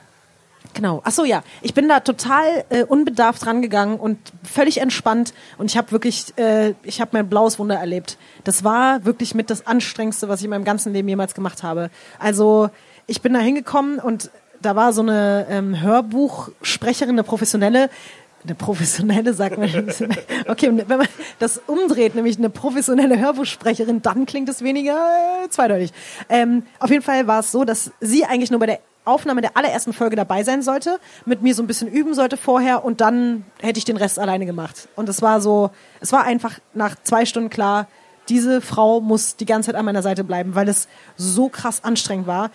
Speaker 2: Genau. Ach so, ja. Ich bin da total äh, unbedarft rangegangen und völlig entspannt und ich habe wirklich, äh, ich habe mein blaues Wunder erlebt. Das war wirklich mit das anstrengendste, was ich in meinem ganzen Leben jemals gemacht habe. Also ich bin da hingekommen und da war so eine ähm, Hörbuchsprecherin, eine professionelle, eine professionelle, sagt man. [LAUGHS] Okay, wenn man das umdreht, nämlich eine professionelle Hörbuchsprecherin, dann klingt es weniger äh, zweideutig. Ähm, auf jeden Fall war es so, dass sie eigentlich nur bei der Aufnahme der allerersten Folge dabei sein sollte, mit mir so ein bisschen üben sollte vorher und dann hätte ich den Rest alleine gemacht. Und es war so, es war einfach nach zwei Stunden klar, diese Frau muss die ganze Zeit an meiner Seite bleiben, weil es so krass anstrengend war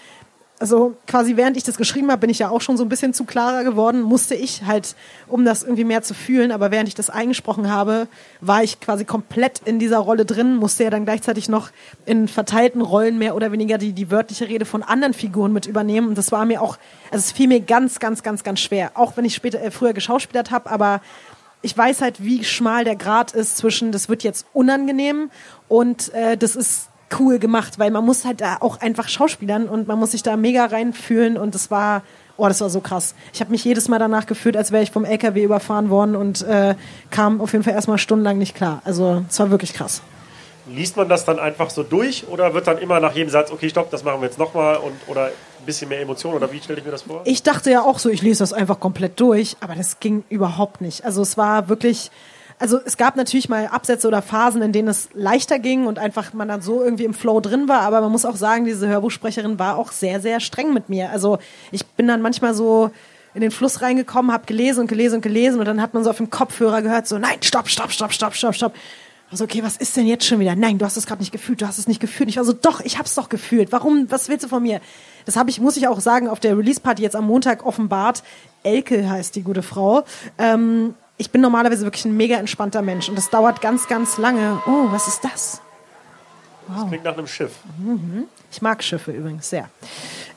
Speaker 2: also quasi während ich das geschrieben habe, bin ich ja auch schon so ein bisschen zu klarer geworden, musste ich halt, um das irgendwie mehr zu fühlen, aber während ich das eingesprochen habe, war ich quasi komplett in dieser Rolle drin, musste ja dann gleichzeitig noch in verteilten Rollen mehr oder weniger die, die wörtliche Rede von anderen Figuren mit übernehmen. Und das war mir auch, also es fiel mir ganz, ganz, ganz, ganz schwer, auch wenn ich später, äh, früher geschauspielert habe, aber ich weiß halt, wie schmal der Grad ist zwischen, das wird jetzt unangenehm und äh, das ist cool gemacht, weil man muss halt da auch einfach schauspielern und man muss sich da mega reinfühlen und das war, oh, das war so krass. Ich habe mich jedes Mal danach gefühlt, als wäre ich vom LKW überfahren worden und äh, kam auf jeden Fall erstmal stundenlang nicht klar. Also es war wirklich krass.
Speaker 1: Liest man das dann einfach so durch oder wird dann immer nach jedem Satz, okay, stopp, das machen wir jetzt nochmal und oder ein bisschen mehr Emotion oder wie stelle ich mir das vor?
Speaker 2: Ich dachte ja auch so, ich lese das einfach komplett durch, aber das ging überhaupt nicht. Also es war wirklich, also es gab natürlich mal Absätze oder Phasen, in denen es leichter ging und einfach man dann so irgendwie im Flow drin war, aber man muss auch sagen, diese Hörbuchsprecherin war auch sehr, sehr streng mit mir. Also ich bin dann manchmal so in den Fluss reingekommen, habe gelesen und gelesen und gelesen und dann hat man so auf dem Kopfhörer gehört, so nein, stopp, stopp, stopp, stopp, stopp, stopp. Also okay, was ist denn jetzt schon wieder? Nein, du hast es gerade nicht gefühlt, du hast es nicht gefühlt. Ich war so, doch, ich hab's doch gefühlt. Warum, was willst du von mir? Das habe ich, muss ich auch sagen, auf der Release-Party jetzt am Montag offenbart. Elke heißt die gute Frau. Ähm, ich bin normalerweise wirklich ein mega entspannter Mensch und das dauert ganz, ganz lange. Oh, was ist das?
Speaker 1: Wow. Das klingt nach einem Schiff.
Speaker 2: Mhm. Ich mag Schiffe übrigens sehr.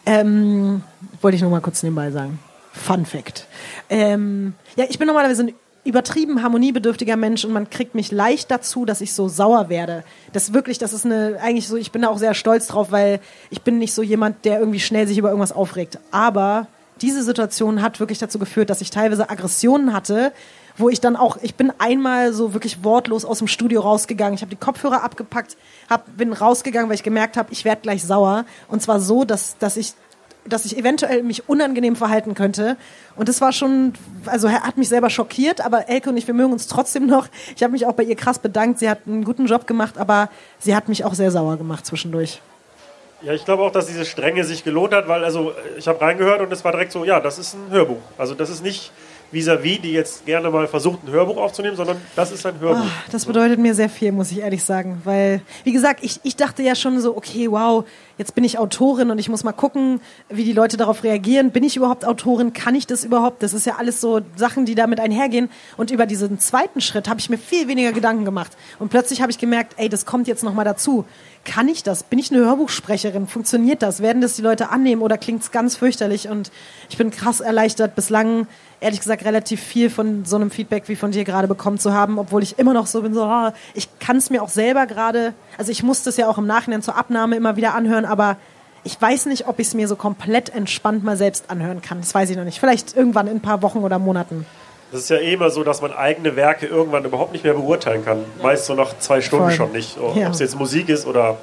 Speaker 2: Ähm, wollte ich nur mal kurz nebenbei sagen. Fun Fact. Ähm, ja, ich bin normalerweise ein übertrieben harmoniebedürftiger Mensch und man kriegt mich leicht dazu, dass ich so sauer werde. Das wirklich, das ist eine, eigentlich so, ich bin da auch sehr stolz drauf, weil ich bin nicht so jemand, der irgendwie schnell sich über irgendwas aufregt. Aber diese Situation hat wirklich dazu geführt, dass ich teilweise Aggressionen hatte, wo ich dann auch, ich bin einmal so wirklich wortlos aus dem Studio rausgegangen. Ich habe die Kopfhörer abgepackt, hab, bin rausgegangen, weil ich gemerkt habe, ich werde gleich sauer. Und zwar so, dass, dass ich dass ich eventuell mich unangenehm verhalten könnte. Und das war schon, also er hat mich selber schockiert, aber Elke und ich, wir mögen uns trotzdem noch. Ich habe mich auch bei ihr krass bedankt. Sie hat einen guten Job gemacht, aber sie hat mich auch sehr sauer gemacht zwischendurch.
Speaker 1: Ja, ich glaube auch, dass diese Strenge sich gelohnt hat, weil also ich habe reingehört und es war direkt so, ja, das ist ein Hörbuch. Also das ist nicht vis-à-vis, -vis, die jetzt gerne mal versucht, ein Hörbuch aufzunehmen, sondern das ist ein Hörbuch. Oh,
Speaker 2: das bedeutet mir sehr viel, muss ich ehrlich sagen. Weil, wie gesagt, ich, ich dachte ja schon so, okay, wow, jetzt bin ich Autorin und ich muss mal gucken, wie die Leute darauf reagieren. Bin ich überhaupt Autorin? Kann ich das überhaupt? Das ist ja alles so Sachen, die damit einhergehen. Und über diesen zweiten Schritt habe ich mir viel weniger Gedanken gemacht. Und plötzlich habe ich gemerkt, ey, das kommt jetzt nochmal dazu. Kann ich das? Bin ich eine Hörbuchsprecherin? Funktioniert das? Werden das die Leute annehmen oder klingt es ganz fürchterlich? Und ich bin krass erleichtert. Bislang ehrlich gesagt relativ viel von so einem Feedback wie von dir gerade bekommen zu haben, obwohl ich immer noch so bin, so, oh, ich kann es mir auch selber gerade, also ich musste es ja auch im Nachhinein zur Abnahme immer wieder anhören, aber ich weiß nicht, ob ich es mir so komplett entspannt mal selbst anhören kann. Das weiß ich noch nicht. Vielleicht irgendwann in ein paar Wochen oder Monaten.
Speaker 1: Das ist ja eh immer so, dass man eigene Werke irgendwann überhaupt nicht mehr beurteilen kann. Meist so nach zwei Stunden
Speaker 2: Voll.
Speaker 1: schon nicht. Ob
Speaker 2: Ja.
Speaker 1: es jetzt Musik ist oder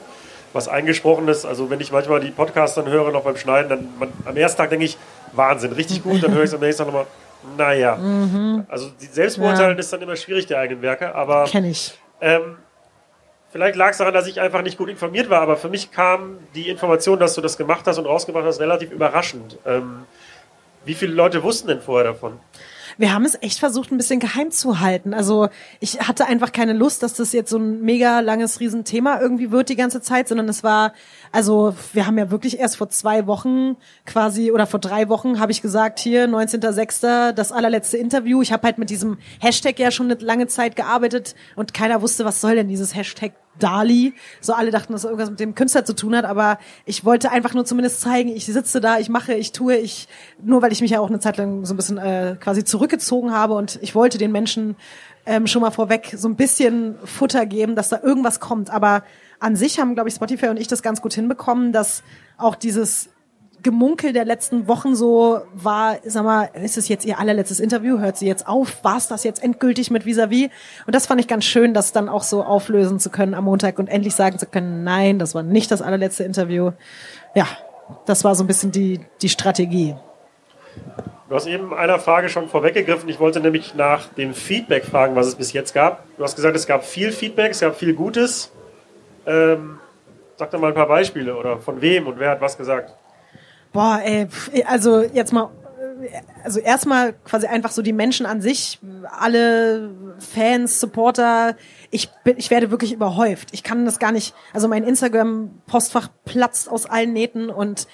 Speaker 1: was eingesprochenes. Also wenn ich manchmal die Podcasts dann höre, noch beim Schneiden, dann man, am ersten Tag denke ich, Wahnsinn, richtig gut. Dann höre ich es am nächsten Tag nochmal, naja. Also die Selbstbeurteilen
Speaker 2: Mhm. Ja.
Speaker 1: ist dann immer schwierig, die eigenen Werke. Aber
Speaker 2: Kenne ich.
Speaker 1: ähm, vielleicht lag es daran, dass ich einfach nicht gut informiert war. Aber für mich kam die Information, dass du das gemacht hast und rausgebracht hast, relativ überraschend. Ähm, wie viele Leute wussten denn vorher davon?
Speaker 2: Wir haben es echt versucht, ein bisschen geheim zu halten. Also ich hatte einfach keine Lust, dass das jetzt so ein mega langes Riesenthema irgendwie wird die ganze Zeit, sondern es war, also wir haben ja wirklich erst vor zwei Wochen quasi oder vor drei Wochen habe ich gesagt, hier 19.06. das allerletzte Interview. Ich habe halt mit diesem Hashtag ja schon eine lange Zeit gearbeitet und keiner wusste, was soll denn dieses Hashtag Dali. So alle dachten, dass irgendwas mit dem Künstler zu tun hat, aber ich wollte einfach nur zumindest zeigen, ich sitze da, ich mache, ich tue, ich, nur weil ich mich ja auch eine Zeit lang so ein bisschen äh, quasi zurückgezogen habe und ich wollte den Menschen ähm, schon mal vorweg so ein bisschen Futter geben, dass da irgendwas kommt. Aber an sich haben, glaube ich, Spotify und ich das ganz gut hinbekommen, dass auch dieses Gemunkel der letzten Wochen so war, sag mal, ist es jetzt ihr allerletztes Interview? Hört sie jetzt auf? War es das jetzt endgültig mit Vis-a-vis? Und das fand ich ganz schön, das dann auch so auflösen zu können am Montag und endlich sagen zu können, nein, das war nicht das allerletzte Interview. Ja, das war so ein bisschen die, die Strategie.
Speaker 1: Du hast eben einer Frage schon vorweggegriffen. Ich wollte nämlich nach dem Feedback fragen, was es bis jetzt gab. Du hast gesagt, es gab viel Feedback, es gab viel Gutes. Ähm, sag doch mal ein paar Beispiele oder von wem und wer hat was gesagt.
Speaker 2: Boah, ey, also jetzt mal, also erstmal quasi einfach so die Menschen an sich, alle Fans, Supporter, ich bin, ich werde wirklich überhäuft. Ich kann das gar nicht, also mein Instagram-Postfach platzt aus allen Nähten und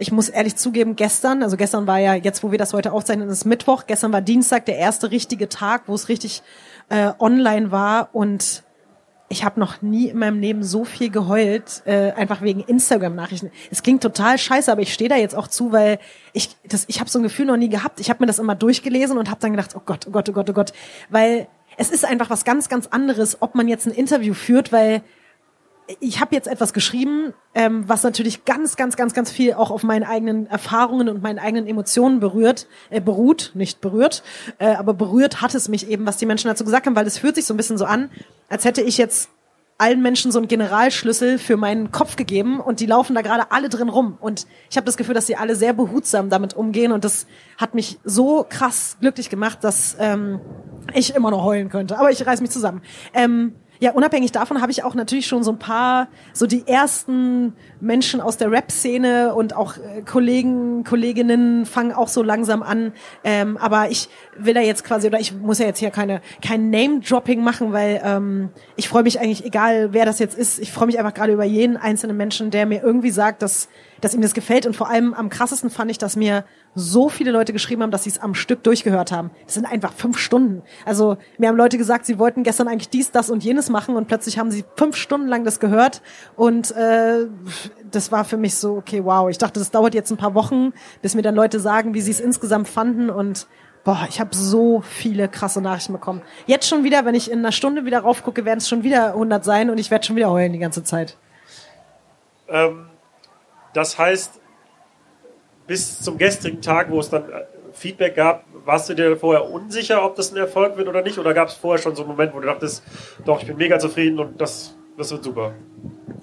Speaker 2: ich muss ehrlich zugeben, gestern, also gestern war ja, jetzt wo wir das heute aufzeichnen, ist Mittwoch, gestern war Dienstag, der erste richtige Tag, wo es richtig äh, online war und ich habe noch nie in meinem Leben so viel geheult, äh, einfach wegen Instagram-Nachrichten. Es klingt total scheiße, aber ich stehe da jetzt auch zu, weil ich das, ich habe so ein Gefühl noch nie gehabt. Ich habe mir das immer durchgelesen und habe dann gedacht, oh Gott, oh Gott, oh Gott, oh Gott, weil es ist einfach was ganz, ganz anderes, ob man jetzt ein Interview führt, weil ich habe jetzt etwas geschrieben, ähm, was natürlich ganz, ganz, ganz, ganz viel auch auf meinen eigenen Erfahrungen und meinen eigenen Emotionen berührt, äh, beruht, nicht berührt, äh, aber berührt hat es mich eben, was die Menschen dazu gesagt haben, weil es fühlt sich so ein bisschen so an, als hätte ich jetzt allen Menschen so einen Generalschlüssel für meinen Kopf gegeben und die laufen da gerade alle drin rum. Und ich habe das Gefühl, dass sie alle sehr behutsam damit umgehen und das hat mich so krass glücklich gemacht, dass ähm, ich immer noch heulen könnte. Aber ich reiß mich zusammen. Ähm, ja, unabhängig davon habe ich auch natürlich schon so ein paar, so die ersten Menschen aus der Rap-Szene und auch äh, Kollegen, Kolleginnen fangen auch so langsam an. Ähm, aber ich will da jetzt quasi, oder ich muss ja jetzt hier keine, kein Name-Dropping machen, weil ähm, ich freue mich eigentlich, egal wer das jetzt ist, ich freue mich einfach gerade über jeden einzelnen Menschen, der mir irgendwie sagt, dass dass ihm das gefällt. Und vor allem am krassesten fand ich, dass mir so viele Leute geschrieben haben, dass sie es am Stück durchgehört haben. Das sind einfach fünf Stunden. Also mir haben Leute gesagt, sie wollten gestern eigentlich dies, das und jenes machen und plötzlich haben sie fünf Stunden lang das gehört. Und äh, das war für mich so, okay, wow. Ich dachte, das dauert jetzt ein paar Wochen, bis mir dann Leute sagen, wie sie es insgesamt fanden. Und boah, ich habe so viele krasse Nachrichten bekommen. Jetzt schon wieder, wenn ich in einer Stunde wieder raufgucke, werden es schon wieder 100 sein und ich werde schon wieder heulen die ganze Zeit.
Speaker 1: Ähm, das heißt, bis zum gestrigen Tag, wo es dann äh, Feedback gab, warst du dir vorher unsicher, ob das ein Erfolg wird oder nicht? Oder gab es vorher schon so einen Moment, wo du dachtest, doch, ich bin mega zufrieden und das, das wird super?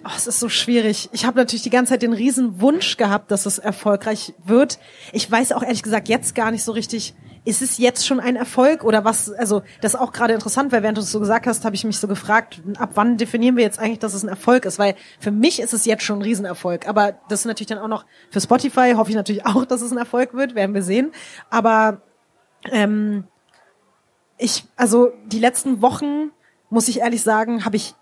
Speaker 2: Oh, es ist so schwierig. Ich habe natürlich die ganze Zeit den riesen Wunsch gehabt, dass es erfolgreich wird. Ich weiß auch ehrlich gesagt jetzt gar nicht so richtig, ist es jetzt schon ein Erfolg oder was? Also das ist auch gerade interessant, weil während du es so gesagt hast, habe ich mich so gefragt, ab wann definieren wir jetzt eigentlich, dass es ein Erfolg ist? Weil für mich ist es jetzt schon ein Riesenerfolg. Aber das ist natürlich dann auch noch für Spotify, hoffe ich natürlich auch, [LAUGHS] dass es ein Erfolg wird, werden wir sehen. Aber ähm, ich, also die letzten Wochen, muss ich ehrlich sagen, habe ich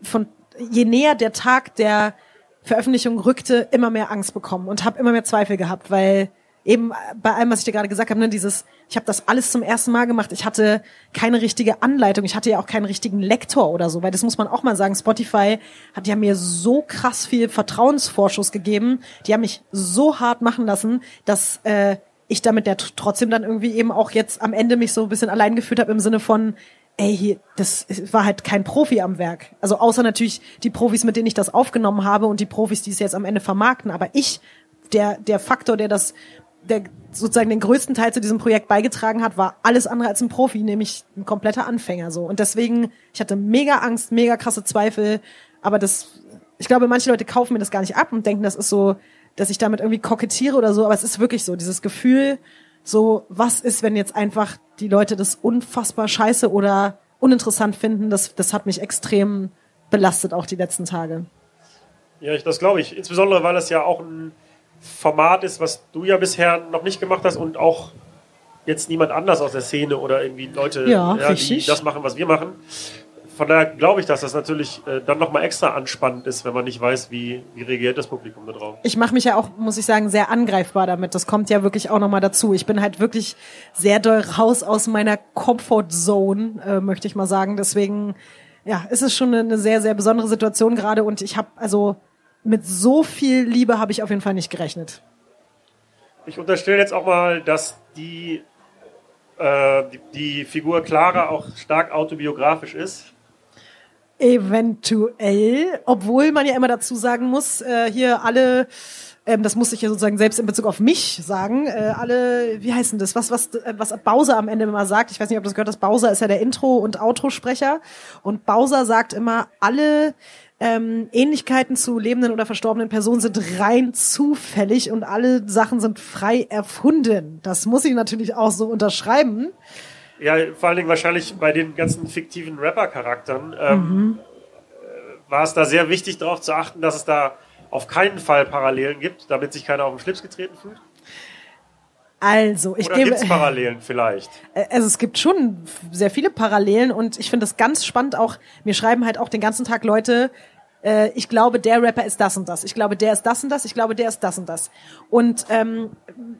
Speaker 2: von je näher der Tag der Veröffentlichung rückte, immer mehr Angst bekommen und habe immer mehr Zweifel gehabt, weil eben bei allem, was ich dir gerade gesagt habe, ne, dieses, ich habe das alles zum ersten Mal gemacht. Ich hatte keine richtige Anleitung, ich hatte ja auch keinen richtigen Lektor oder so, weil das muss man auch mal sagen. Spotify hat ja mir so krass viel Vertrauensvorschuss gegeben. Die haben mich so hart machen lassen, dass äh, ich damit ja trotzdem dann irgendwie eben auch jetzt am Ende mich so ein bisschen allein gefühlt habe im Sinne von, ey, hier, das war halt kein Profi am Werk. Also außer natürlich die Profis, mit denen ich das aufgenommen habe und die Profis, die es jetzt am Ende vermarkten. Aber ich, der, der Faktor, der das, der sozusagen den größten Teil zu diesem Projekt beigetragen hat, war alles andere als ein Profi, nämlich ein kompletter Anfänger so. Und deswegen, ich hatte mega Angst, mega krasse Zweifel. Aber das, ich glaube, manche Leute kaufen mir das gar nicht ab und denken, das ist so, dass ich damit irgendwie kokettiere oder so. Aber es ist wirklich so, dieses Gefühl, so, was ist, wenn jetzt einfach die Leute das unfassbar scheiße oder uninteressant finden, das, das hat mich extrem belastet, auch die letzten Tage.
Speaker 1: Ja, ich, das glaube ich. Insbesondere, weil es ja auch ein Format ist, was du ja bisher noch nicht gemacht hast und auch jetzt niemand anders aus der Szene oder irgendwie Leute,
Speaker 2: ja,
Speaker 1: ja, die das machen, was wir machen von daher glaube ich, dass das natürlich äh, dann nochmal extra anspannend ist, wenn man nicht weiß, wie, wie reagiert das Publikum da drauf.
Speaker 2: Ich mache mich ja auch, muss ich sagen, sehr angreifbar damit. Das kommt ja wirklich auch nochmal dazu. Ich bin halt wirklich sehr doll raus aus meiner Comfortzone, äh, möchte ich mal sagen. Deswegen, ja, ist es schon eine sehr, sehr besondere Situation gerade und ich habe also mit so viel Liebe habe ich auf jeden Fall nicht gerechnet.
Speaker 1: Ich unterstelle jetzt auch mal, dass die, äh, die, die Figur Clara auch stark autobiografisch ist.
Speaker 2: Eventuell, obwohl man ja immer dazu sagen muss, äh, hier alle, ähm, das muss ich ja sozusagen selbst in Bezug auf mich sagen, äh, alle, wie heißen das, was, was, äh, was Bowser am Ende immer sagt, ich weiß nicht, ob das gehört, das Bowser ist ja der Intro- und Outro-Sprecher und Bowser sagt immer, alle ähm, Ähnlichkeiten zu lebenden oder verstorbenen Personen sind rein zufällig und alle Sachen sind frei erfunden. Das muss ich natürlich auch so unterschreiben.
Speaker 1: Ja, vor allen Dingen wahrscheinlich bei den ganzen fiktiven Rapper-Charakteren ähm, mhm. Äh, war es da sehr wichtig, darauf zu achten, dass es da auf keinen Fall Parallelen gibt, damit sich keiner auf den Schlips getreten fühlt.
Speaker 2: Also, ich
Speaker 1: Oder
Speaker 2: gebe.
Speaker 1: Gibt's Parallelen vielleicht?
Speaker 2: Also es gibt schon sehr viele Parallelen und ich finde das ganz spannend auch. Mir schreiben halt auch den ganzen Tag Leute, äh, ich glaube, der Rapper ist das und das. Ich glaube, der ist das und das. Ich glaube, der ist das und das. Und ähm,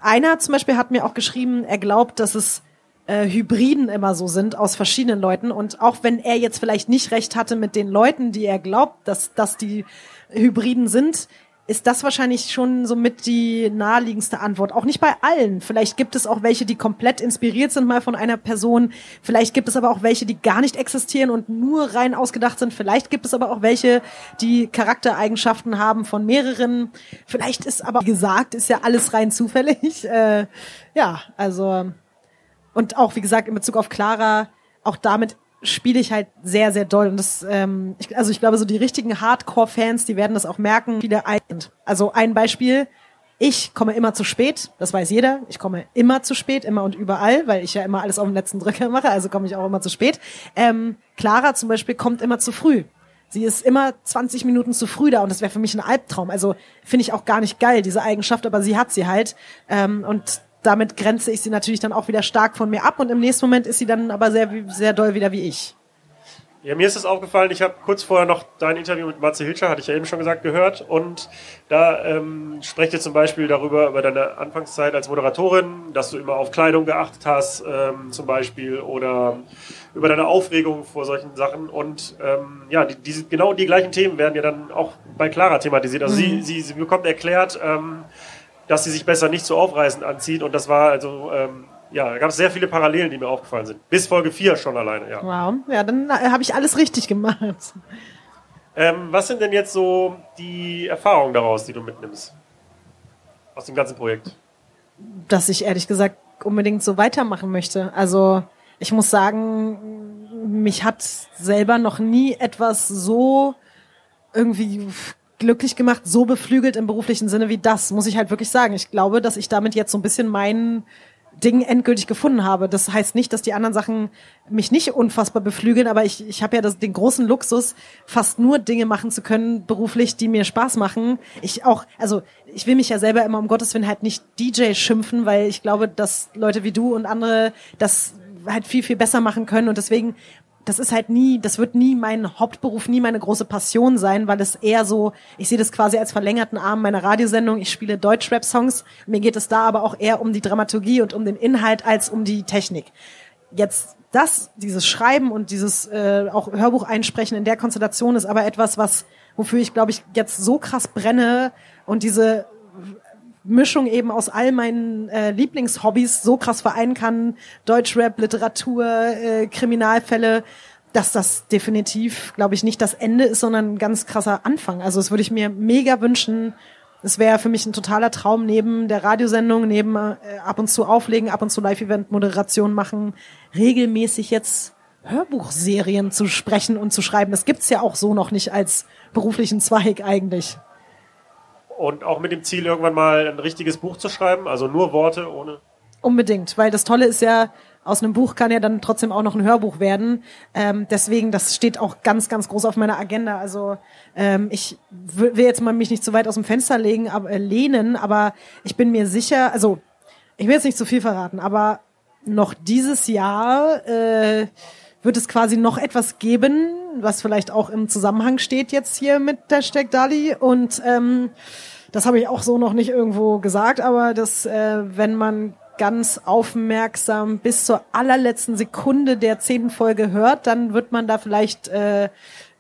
Speaker 2: einer zum Beispiel hat mir auch geschrieben, er glaubt, dass es äh, Hybriden immer so sind aus verschiedenen Leuten. Und auch wenn er jetzt vielleicht nicht recht hatte mit den Leuten, die er glaubt, dass, dass die Hybriden sind, ist das wahrscheinlich schon so mit die naheliegendste Antwort. Auch nicht bei allen. Vielleicht gibt es auch welche, die komplett inspiriert sind mal von einer Person. Vielleicht gibt es aber auch welche, die gar nicht existieren und nur rein ausgedacht sind. Vielleicht gibt es aber auch welche, die Charaktereigenschaften haben von mehreren. Vielleicht ist aber, wie gesagt, ist ja alles rein zufällig. [LAUGHS] Äh, ja, also und auch, wie gesagt, in Bezug auf Clara, auch damit spiele ich halt sehr, sehr doll. Und das, ähm, ich, also ich glaube, so die richtigen Hardcore-Fans, die werden das auch merken, viele sind. Also ein Beispiel, ich komme immer zu spät, das weiß jeder. Ich komme immer zu spät, immer und überall, weil ich ja immer alles auf den letzten Drücker mache, also komme ich auch immer zu spät. Ähm, Clara zum Beispiel kommt immer zu früh. Sie ist immer 20 Minuten zu früh da und das wäre für mich ein Albtraum. Also finde ich auch gar nicht geil, diese Eigenschaft, aber sie hat sie halt. Ähm, und damit grenze ich sie natürlich dann auch wieder stark von mir ab und im nächsten Moment ist sie dann aber sehr, sehr doll wieder wie ich.
Speaker 1: Ja, mir ist es aufgefallen, ich habe kurz vorher noch dein Interview mit Matze Hilscher, hatte ich ja eben schon gesagt, gehört. Und da ähm, sprecht ihr zum Beispiel darüber, über deine Anfangszeit als Moderatorin, dass du immer auf Kleidung geachtet hast, ähm, zum Beispiel, oder über deine Aufregung vor solchen Sachen. Und ähm, ja, die, diese, genau die gleichen Themen werden ja dann auch bei Clara thematisiert. Also mhm. sie, sie, sie bekommt erklärt, ähm, dass sie sich besser nicht zu aufreißen anzieht. Und das war also, ähm, ja, da gab es sehr viele Parallelen, die mir aufgefallen sind. Bis Folge 4 schon alleine, ja.
Speaker 2: Wow, ja, dann äh, habe ich alles richtig gemacht.
Speaker 1: Ähm, was sind denn jetzt so die Erfahrungen daraus, die du mitnimmst? Aus dem ganzen Projekt?
Speaker 2: Dass ich ehrlich gesagt unbedingt so weitermachen möchte. Also ich muss sagen, mich hat selber noch nie etwas so irgendwie glücklich gemacht, so beflügelt im beruflichen Sinne wie das, muss ich halt wirklich sagen. Ich glaube, dass ich damit jetzt so ein bisschen mein Ding endgültig gefunden habe. Das heißt nicht, dass die anderen Sachen mich nicht unfassbar beflügeln, aber ich, ich habe ja das, den großen Luxus, fast nur Dinge machen zu können, beruflich, die mir Spaß machen. Ich auch, also ich will mich ja selber immer um Gottes Willen halt nicht DJ schimpfen, weil ich glaube, dass Leute wie du und andere das halt viel, viel besser machen können. Und deswegen das ist halt nie, das wird nie mein Hauptberuf, nie meine große Passion sein, weil es eher so, ich sehe das quasi als verlängerten Arm meiner Radiosendung. Ich spiele Deutschrap-Songs. Mir geht es da aber auch eher um die Dramaturgie und um den Inhalt als um die Technik. Jetzt das, dieses Schreiben und dieses äh, auch Hörbuch einsprechen in der Konstellation ist aber etwas, was wofür ich glaube ich jetzt so krass brenne und diese Mischung eben aus all meinen äh, Lieblingshobbys so krass vereinen kann, Deutschrap, Literatur, äh, Kriminalfälle, dass das definitiv, glaube ich, nicht das Ende ist, sondern ein ganz krasser Anfang. Also das würde ich mir mega wünschen. Es wäre für mich ein totaler Traum, neben der Radiosendung, neben äh, ab und zu auflegen, ab und zu Live-Event-Moderation machen, regelmäßig jetzt Hörbuchserien zu sprechen und zu schreiben. Das gibt's ja auch so noch nicht als beruflichen Zweig eigentlich.
Speaker 1: Und auch mit dem Ziel, irgendwann mal ein richtiges Buch zu schreiben, also nur Worte ohne.
Speaker 2: Unbedingt, weil das Tolle ist ja, aus einem Buch kann ja dann trotzdem auch noch ein Hörbuch werden. Ähm, deswegen, das steht auch ganz, ganz groß auf meiner Agenda. Also ähm, ich will jetzt mal mich nicht zu weit aus dem Fenster legen, aber, äh, lehnen, aber ich bin mir sicher, also ich will jetzt nicht zu viel verraten, aber noch dieses Jahr äh, wird es quasi noch etwas geben, was vielleicht auch im Zusammenhang steht jetzt hier mit Hashtag Dali und ähm, das habe ich auch so noch nicht irgendwo gesagt, aber dass äh, wenn man ganz aufmerksam bis zur allerletzten Sekunde der zehnten Folge hört, dann wird man da vielleicht äh,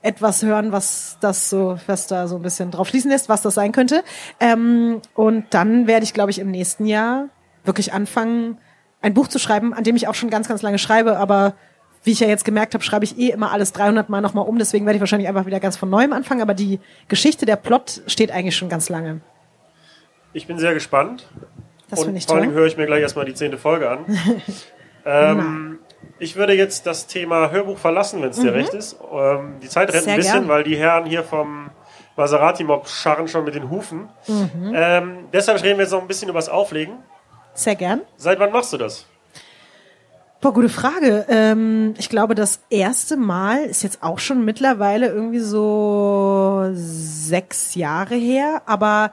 Speaker 2: etwas hören, was das so, was da so ein bisschen drauf schließen lässt, was das sein könnte. Ähm, und dann werde ich, glaube ich, im nächsten Jahr wirklich anfangen, ein Buch zu schreiben, an dem ich auch schon ganz, ganz lange schreibe, aber wie ich ja jetzt gemerkt habe, schreibe ich eh immer alles 300 Mal nochmal um, deswegen werde ich wahrscheinlich einfach wieder ganz von neuem anfangen, aber die Geschichte, der Plot steht eigentlich schon ganz lange.
Speaker 1: Ich bin sehr gespannt.
Speaker 2: Das finde ich
Speaker 1: vor
Speaker 2: toll.
Speaker 1: allem höre ich mir gleich erstmal die zehnte Folge an. [LAUGHS] ähm, ich würde jetzt das Thema Hörbuch verlassen, wenn es dir recht ist. Ähm, die Zeit rennt
Speaker 2: Mhm. Sehr
Speaker 1: ein bisschen,
Speaker 2: gern.
Speaker 1: weil die Herren hier vom Maserati-Mob scharren schon mit den Hufen.
Speaker 2: Mhm.
Speaker 1: Ähm, deshalb reden wir jetzt noch ein bisschen über das Auflegen.
Speaker 2: Sehr gern.
Speaker 1: Seit wann machst du das?
Speaker 2: Boah, gute Frage. Ähm, ich glaube, das erste Mal ist jetzt auch schon mittlerweile irgendwie so sechs Jahre her, aber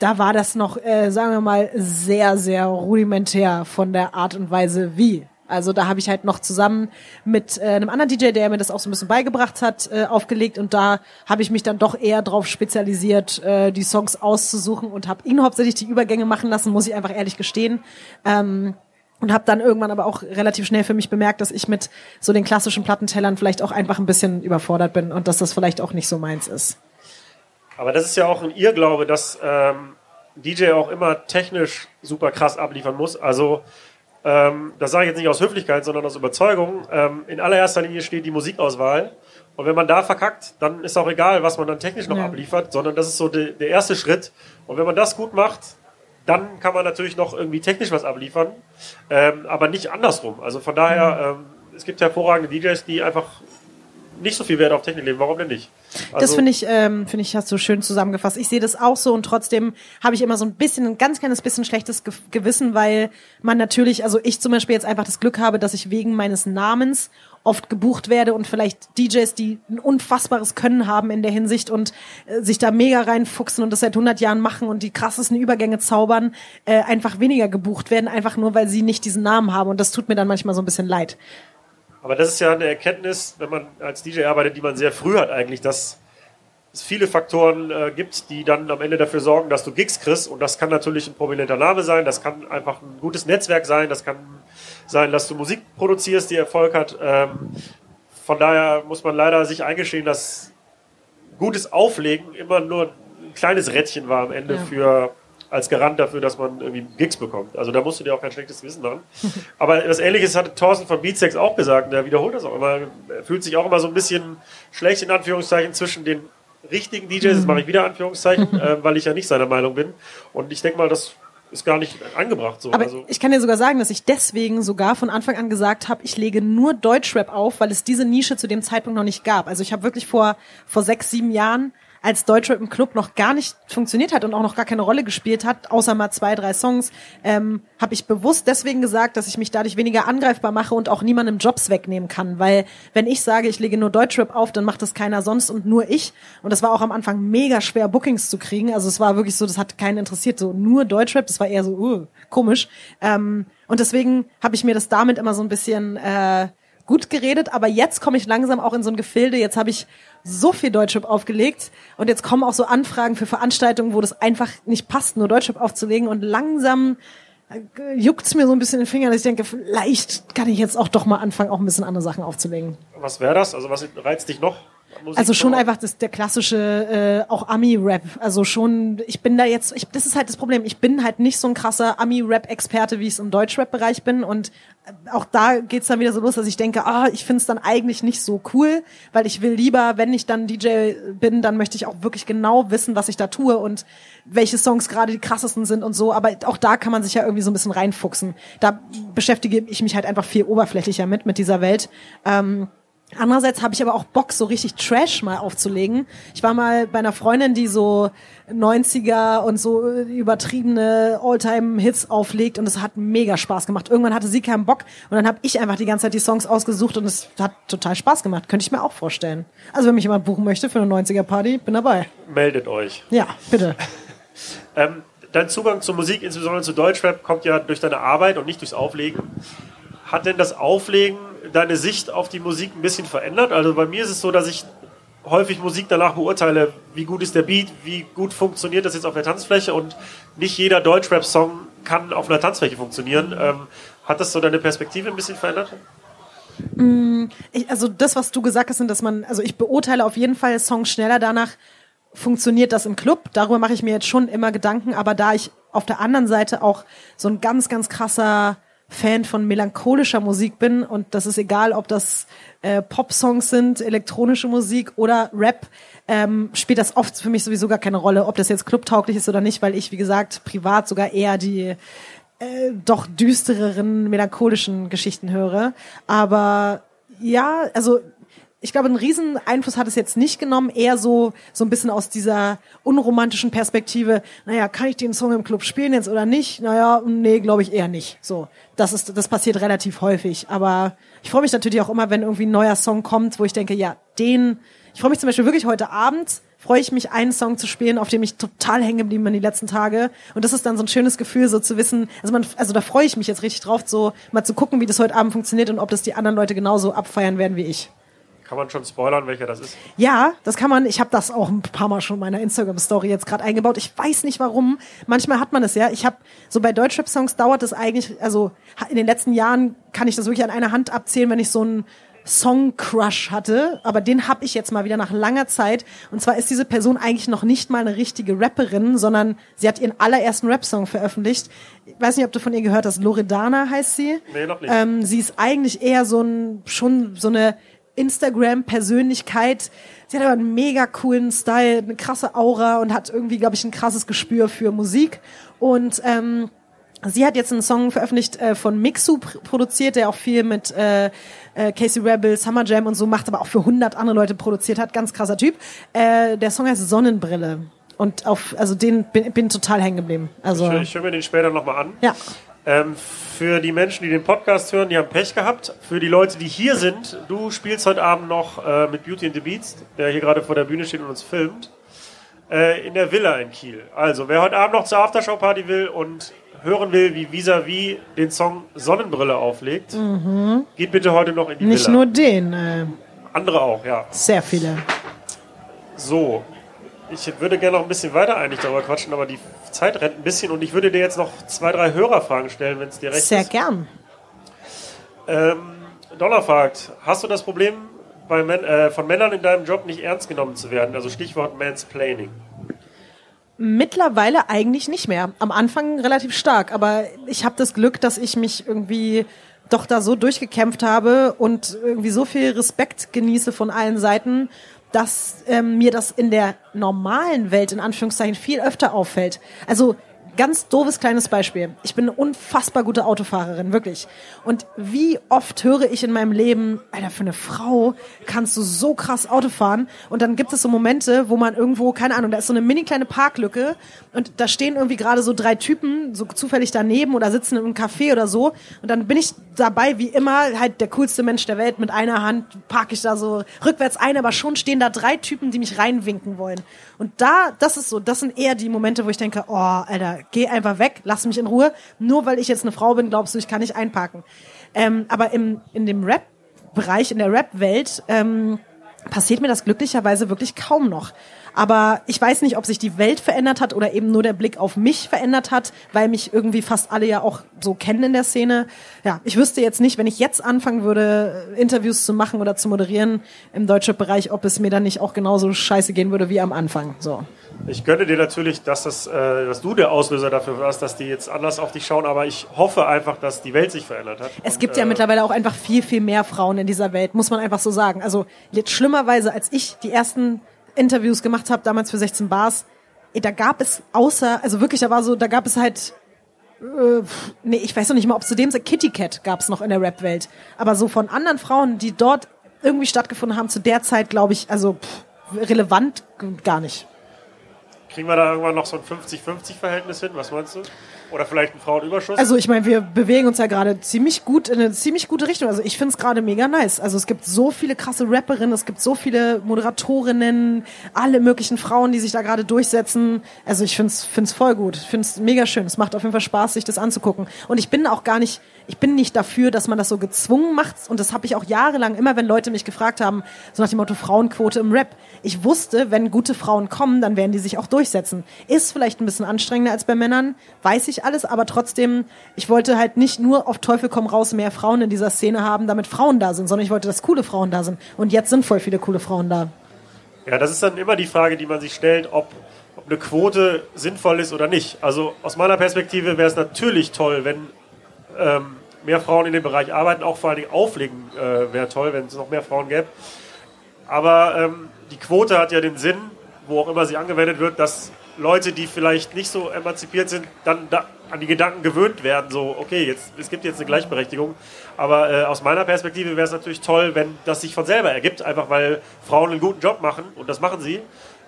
Speaker 2: da war das noch, äh, sagen wir mal, sehr, sehr rudimentär von der Art und Weise wie. Also da habe ich halt noch zusammen mit äh, einem anderen DJ, der mir das auch so ein bisschen beigebracht hat, äh, aufgelegt und da habe ich mich dann doch eher drauf spezialisiert, äh, die Songs auszusuchen und habe ihn hauptsächlich die Übergänge machen lassen, muss ich einfach ehrlich gestehen. Ähm, und habe dann irgendwann aber auch relativ schnell für mich bemerkt, dass ich mit so den klassischen Plattentellern vielleicht auch einfach ein bisschen überfordert bin und dass das vielleicht auch nicht so meins ist.
Speaker 1: Aber das ist ja auch ein Irrglaube, dass ähm, DJ auch immer technisch super krass abliefern muss. Also ähm, das sage ich jetzt nicht aus Höflichkeit, sondern aus Überzeugung. Ähm, in allererster Linie steht die Musikauswahl. Und wenn man da verkackt, dann ist auch egal, was man dann technisch noch
Speaker 2: Ja.
Speaker 1: abliefert, sondern das ist so de, der erste Schritt. Und wenn man das gut macht, dann kann man natürlich noch irgendwie technisch was abliefern, ähm, aber nicht andersrum. Also von daher, ähm, es gibt hervorragende DJs, die einfach nicht so viel Wert auf Technik legen. Warum denn nicht?
Speaker 2: das
Speaker 1: Also-
Speaker 2: finde ich, ähm, finde ich, hast du schön zusammengefasst. Ich sehe das auch so und trotzdem habe ich immer so ein bisschen, ein ganz kleines bisschen schlechtes Ge Gewissen, weil man natürlich, also ich zum Beispiel jetzt einfach das Glück habe, dass ich wegen meines Namens oft gebucht werde und vielleicht DJs, die ein unfassbares Können haben in der Hinsicht und äh, sich da mega reinfuchsen und das seit 100 Jahren machen und die krassesten Übergänge zaubern, äh, einfach weniger gebucht werden, einfach nur, weil sie nicht diesen Namen haben und das tut mir dann manchmal so ein bisschen leid.
Speaker 1: Aber das ist ja eine Erkenntnis, wenn man als DJ arbeitet, die man sehr früh hat eigentlich, dass es viele Faktoren äh, gibt, die dann am Ende dafür sorgen, dass du Gigs kriegst. Und das kann natürlich ein prominenter Name sein, das kann einfach ein gutes Netzwerk sein, das kann sein, dass du Musik produzierst, die Erfolg hat. Ähm, von daher muss man leider sich eingestehen, dass gutes Auflegen immer nur ein kleines Rädchen war am Ende
Speaker 2: Ja.
Speaker 1: für als Garant dafür, dass man irgendwie Gigs bekommt. Also da musst du dir auch kein schlechtes Wissen machen. [LAUGHS] Aber das Ähnliches hat Thorsten von Beatsex auch gesagt, und der wiederholt das auch immer. Er fühlt sich auch immer so ein bisschen schlecht in Anführungszeichen zwischen den richtigen DJs, das mache ich wieder Anführungszeichen, [LAUGHS] äh, weil ich ja nicht seiner Meinung bin. Und ich denke mal, das ist gar nicht angebracht so.
Speaker 2: Aber
Speaker 1: also,
Speaker 2: ich kann dir sogar sagen, dass ich deswegen sogar von Anfang an gesagt habe, ich lege nur Deutschrap auf, weil es diese Nische zu dem Zeitpunkt noch nicht gab. Also ich habe wirklich vor vor sechs, sieben Jahren, als Deutschrap im Club noch gar nicht funktioniert hat und auch noch gar keine Rolle gespielt hat, außer mal zwei, drei Songs, ähm, habe ich bewusst deswegen gesagt, dass ich mich dadurch weniger angreifbar mache und auch niemandem Jobs wegnehmen kann. Weil wenn ich sage, ich lege nur Deutschrap auf, dann macht das keiner sonst und nur ich. Und das war auch am Anfang mega schwer, Bookings zu kriegen. Also es war wirklich so, das hat keinen interessiert. So nur Deutschrap, das war eher so uh, komisch. Ähm, und deswegen habe ich mir das damit immer so ein bisschen äh, gut geredet, aber jetzt komme ich langsam auch in so ein Gefilde. Jetzt habe ich so viel Deutschrap aufgelegt und jetzt kommen auch so Anfragen für Veranstaltungen, wo das einfach nicht passt, nur Deutschrap aufzulegen und langsam äh, juckt's mir so ein bisschen in den Fingern, dass ich denke, vielleicht kann ich jetzt auch doch mal anfangen, auch ein bisschen andere Sachen aufzulegen.
Speaker 1: was wäre das? Also was reizt dich noch? Musik
Speaker 2: Also schon einfach das, der klassische äh, auch Ami-Rap. Also schon, ich bin da jetzt, ich, das ist halt das Problem. Ich bin halt nicht so ein krasser Ami-Rap-Experte, wie ich es im Deutschrap-Bereich bin. Und äh, auch da geht's dann wieder so los, dass ich denke, ah, ich find's dann eigentlich nicht so cool, weil ich will lieber, wenn ich dann DJ bin, dann möchte ich auch wirklich genau wissen, was ich da tue und welche Songs gerade die krassesten sind und so. Aber auch da kann man sich ja irgendwie so ein bisschen reinfuchsen. Da beschäftige ich mich halt einfach viel oberflächlicher mit, mit dieser Welt. Ähm, Andererseits habe ich aber auch Bock, so richtig Trash mal aufzulegen. Ich war mal bei einer Freundin, die so 90er und so übertriebene All-Time-Hits auflegt und es hat mega Spaß gemacht. Irgendwann hatte sie keinen Bock und dann habe ich einfach die ganze Zeit die Songs ausgesucht und es hat total Spaß gemacht. Könnte ich mir auch vorstellen. Also wenn mich jemand buchen möchte für eine 90er-Party, bin dabei.
Speaker 1: Meldet euch.
Speaker 2: Ja, bitte. [LAUGHS]
Speaker 1: Ähm, dein Zugang zur Musik, insbesondere zu Deutschrap, kommt ja durch deine Arbeit und nicht durchs Auflegen. Hat denn das Auflegen deine Sicht auf die Musik ein bisschen verändert? Also bei mir ist es so, dass ich häufig Musik danach beurteile, wie gut ist der Beat, wie gut funktioniert das jetzt auf der Tanzfläche und nicht jeder Deutschrap-Song kann auf einer Tanzfläche funktionieren. Ähm, hat das so deine Perspektive ein bisschen verändert?
Speaker 2: Ich, also das, was du gesagt hast, dass man, also ich beurteile auf jeden Fall Songs schneller danach, funktioniert das im Club. Darüber mache ich mir jetzt schon immer Gedanken, aber da ich auf der anderen Seite auch so ein ganz, ganz krasser Fan von melancholischer Musik bin und das ist egal, ob das äh, Pop-Songs sind, elektronische Musik oder Rap, ähm, spielt das oft für mich sowieso gar keine Rolle, ob das jetzt clubtauglich ist oder nicht, weil ich, wie gesagt, privat sogar eher die äh, doch düstereren, melancholischen Geschichten höre. Aber ja, also ich glaube, einen riesen Einfluss hat es jetzt nicht genommen, eher so, so ein bisschen aus dieser unromantischen Perspektive, naja, kann ich den Song im Club spielen jetzt oder nicht? Naja, nee, glaube ich eher nicht. So, das ist, das passiert relativ häufig. Aber ich freue mich natürlich auch immer, wenn irgendwie ein neuer Song kommt, wo ich denke, ja, den, ich freue mich zum Beispiel wirklich heute Abend, freue ich mich, einen Song zu spielen, auf dem ich total hängen geblieben bin die letzten Tage. Und das ist dann so ein schönes Gefühl, so zu wissen, also man, also da freue ich mich jetzt richtig drauf, so mal zu gucken, wie das heute Abend funktioniert und ob das die anderen Leute genauso abfeiern werden wie ich.
Speaker 1: Kann man schon spoilern, welcher das ist?
Speaker 2: Ja, das kann man. Ich habe das auch ein paar Mal schon in meiner Instagram-Story jetzt gerade eingebaut. Ich weiß nicht warum. Manchmal hat man es ja. Ich habe so bei Deutschrap-Songs dauert es eigentlich, also in den letzten Jahren kann ich das wirklich an einer Hand abzählen, wenn ich so einen Song-Crush hatte. Aber den habe ich jetzt mal wieder nach langer Zeit. Und zwar ist diese Person eigentlich noch nicht mal eine richtige Rapperin, sondern sie hat ihren allerersten Rap-Song veröffentlicht. Ich weiß nicht, ob du von ihr gehört hast. Loredana heißt sie.
Speaker 1: Nee, noch nicht.
Speaker 2: Ähm, sie ist eigentlich eher so ein, schon so eine Instagram-Persönlichkeit. Sie hat aber einen mega coolen Style, eine krasse Aura und hat irgendwie, glaube ich, ein krasses Gespür für Musik. Und ähm, sie hat jetzt einen Song veröffentlicht äh, von Mixu pr produziert, der auch viel mit äh, äh, Casey Rebel, Summer Jam und so macht, aber auch für 100 andere Leute produziert hat. Ganz krasser Typ. Äh, der Song heißt Sonnenbrille. Und auf, also den bin, bin total hängen geblieben. Also,
Speaker 1: Ich, ich höre mir den später nochmal an.
Speaker 2: ja.
Speaker 1: Ähm, für die Menschen, die den Podcast hören, die haben Pech gehabt. Für die Leute, die hier sind, du spielst heute Abend noch äh, mit Beauty and the Beats, der hier gerade vor der Bühne steht und uns filmt, äh, in der Villa in Kiel. Also, wer heute Abend noch zur Aftershow-Party will und hören will, wie Vis-a-vis den Song Sonnenbrille auflegt, geht bitte heute noch in die
Speaker 2: Mhm. Nicht
Speaker 1: Villa.
Speaker 2: nur den, äh,
Speaker 1: Andere auch, ja.
Speaker 2: sehr viele.
Speaker 1: So, ich würde gerne noch ein bisschen weiter eigentlich darüber quatschen, aber die Zeit rennt ein bisschen und ich würde dir jetzt noch zwei, drei Hörerfragen stellen, wenn es dir recht
Speaker 2: Sehr
Speaker 1: ist.
Speaker 2: gern.
Speaker 1: Ähm, Donner fragt, hast du das Problem Män äh, von Männern in deinem Job nicht ernst genommen zu werden? Also Stichwort Mansplaining.
Speaker 2: Mittlerweile eigentlich nicht mehr. Am Anfang relativ stark, aber ich habe das Glück, dass ich mich irgendwie doch da so durchgekämpft habe und irgendwie so viel Respekt genieße von allen Seiten, dass ähm, mir das in der normalen Welt in Anführungszeichen viel öfter auffällt. Also ganz doofes kleines Beispiel. Ich bin eine unfassbar gute Autofahrerin, wirklich. Und wie oft höre ich in meinem Leben, Alter, für eine Frau kannst du so krass Auto fahren. Und dann gibt es so Momente, wo man irgendwo, keine Ahnung, da ist so eine mini kleine Parklücke und da stehen irgendwie gerade so drei Typen, so zufällig daneben oder sitzen in einem Café oder so. Und dann bin ich dabei, wie immer, halt der coolste Mensch der Welt. Mit einer Hand parke ich da so rückwärts ein, aber schon stehen da drei Typen, die mich reinwinken wollen. Und da, das ist so, das sind eher die Momente, wo ich denke, oh, Alter, geh einfach weg, lass mich in Ruhe. Nur weil ich jetzt eine Frau bin, glaubst du, ich kann nicht einparken. Ähm, aber im, in dem Rap-Bereich, in der Rap-Welt, ähm, passiert mir das glücklicherweise wirklich kaum noch. Aber ich weiß nicht, ob sich die Welt verändert hat oder eben nur der Blick auf mich verändert hat, weil mich irgendwie fast alle ja auch so kennen in der Szene. Ja, ich wüsste jetzt nicht, wenn ich jetzt anfangen würde, Interviews zu machen oder zu moderieren im deutschen Bereich, ob es mir dann nicht auch genauso scheiße gehen würde wie am Anfang. So.
Speaker 1: Ich gönne dir natürlich, dass, das, äh, dass du der Auslöser dafür warst, dass die jetzt anders auf dich schauen, aber ich hoffe einfach, dass die Welt sich verändert hat.
Speaker 2: Es gibt Und, ja äh, mittlerweile auch einfach viel, viel mehr Frauen in dieser Welt, muss man einfach so sagen. Also jetzt schlimmerweise, als ich die ersten Interviews gemacht habe, damals für 16 Bars, da gab es außer, also wirklich, da war so, da gab es halt äh, nee, ich weiß noch nicht mal, ob zu dem Kitty Cat gab es noch in der Rap-Welt. Aber so von anderen Frauen, die dort irgendwie stattgefunden haben, zu der Zeit, glaube ich, also pff, relevant gar nicht.
Speaker 1: Kriegen wir da irgendwann noch so ein 50-50-Verhältnis hin? Was meinst du? Oder vielleicht ein Frauenüberschuss?
Speaker 2: Also ich meine, wir bewegen uns ja gerade ziemlich gut in eine ziemlich gute Richtung. Also ich finde es gerade mega nice. Also es gibt so viele krasse Rapperinnen, es gibt so viele Moderatorinnen, alle möglichen Frauen, die sich da gerade durchsetzen. Also ich finde es voll gut. Ich finde es mega schön. Es macht auf jeden Fall Spaß, sich das anzugucken. Und ich bin auch gar nicht ich bin nicht dafür, dass man das so gezwungen macht. Und das habe ich auch jahrelang immer, wenn Leute mich gefragt haben, so nach dem Motto Frauenquote im Rap. Ich wusste, wenn gute Frauen kommen, dann werden die sich auch durchsetzen. Ist vielleicht ein bisschen anstrengender als bei Männern, weiß ich alles, aber trotzdem, ich wollte halt nicht nur auf Teufel komm raus mehr Frauen in dieser Szene haben, damit Frauen da sind, sondern ich wollte, dass coole Frauen da sind. Und jetzt sind voll viele coole Frauen da.
Speaker 1: Ja, das ist dann immer die Frage, die man sich stellt, ob ob eine Quote sinnvoll ist oder nicht. Also aus meiner Perspektive wäre es natürlich toll, wenn ähm, mehr Frauen in dem Bereich arbeiten, auch vor Dingen auflegen äh, wäre toll, wenn es noch mehr Frauen gäbe. Aber ähm, die Quote hat ja den Sinn, wo auch immer sie angewendet wird, dass Leute, die vielleicht nicht so emanzipiert sind, dann da an die Gedanken gewöhnt werden, so, okay, jetzt, es gibt jetzt eine Gleichberechtigung. Aber äh, aus meiner Perspektive wäre es natürlich toll, wenn das sich von selber ergibt, einfach weil Frauen einen guten Job machen und das machen sie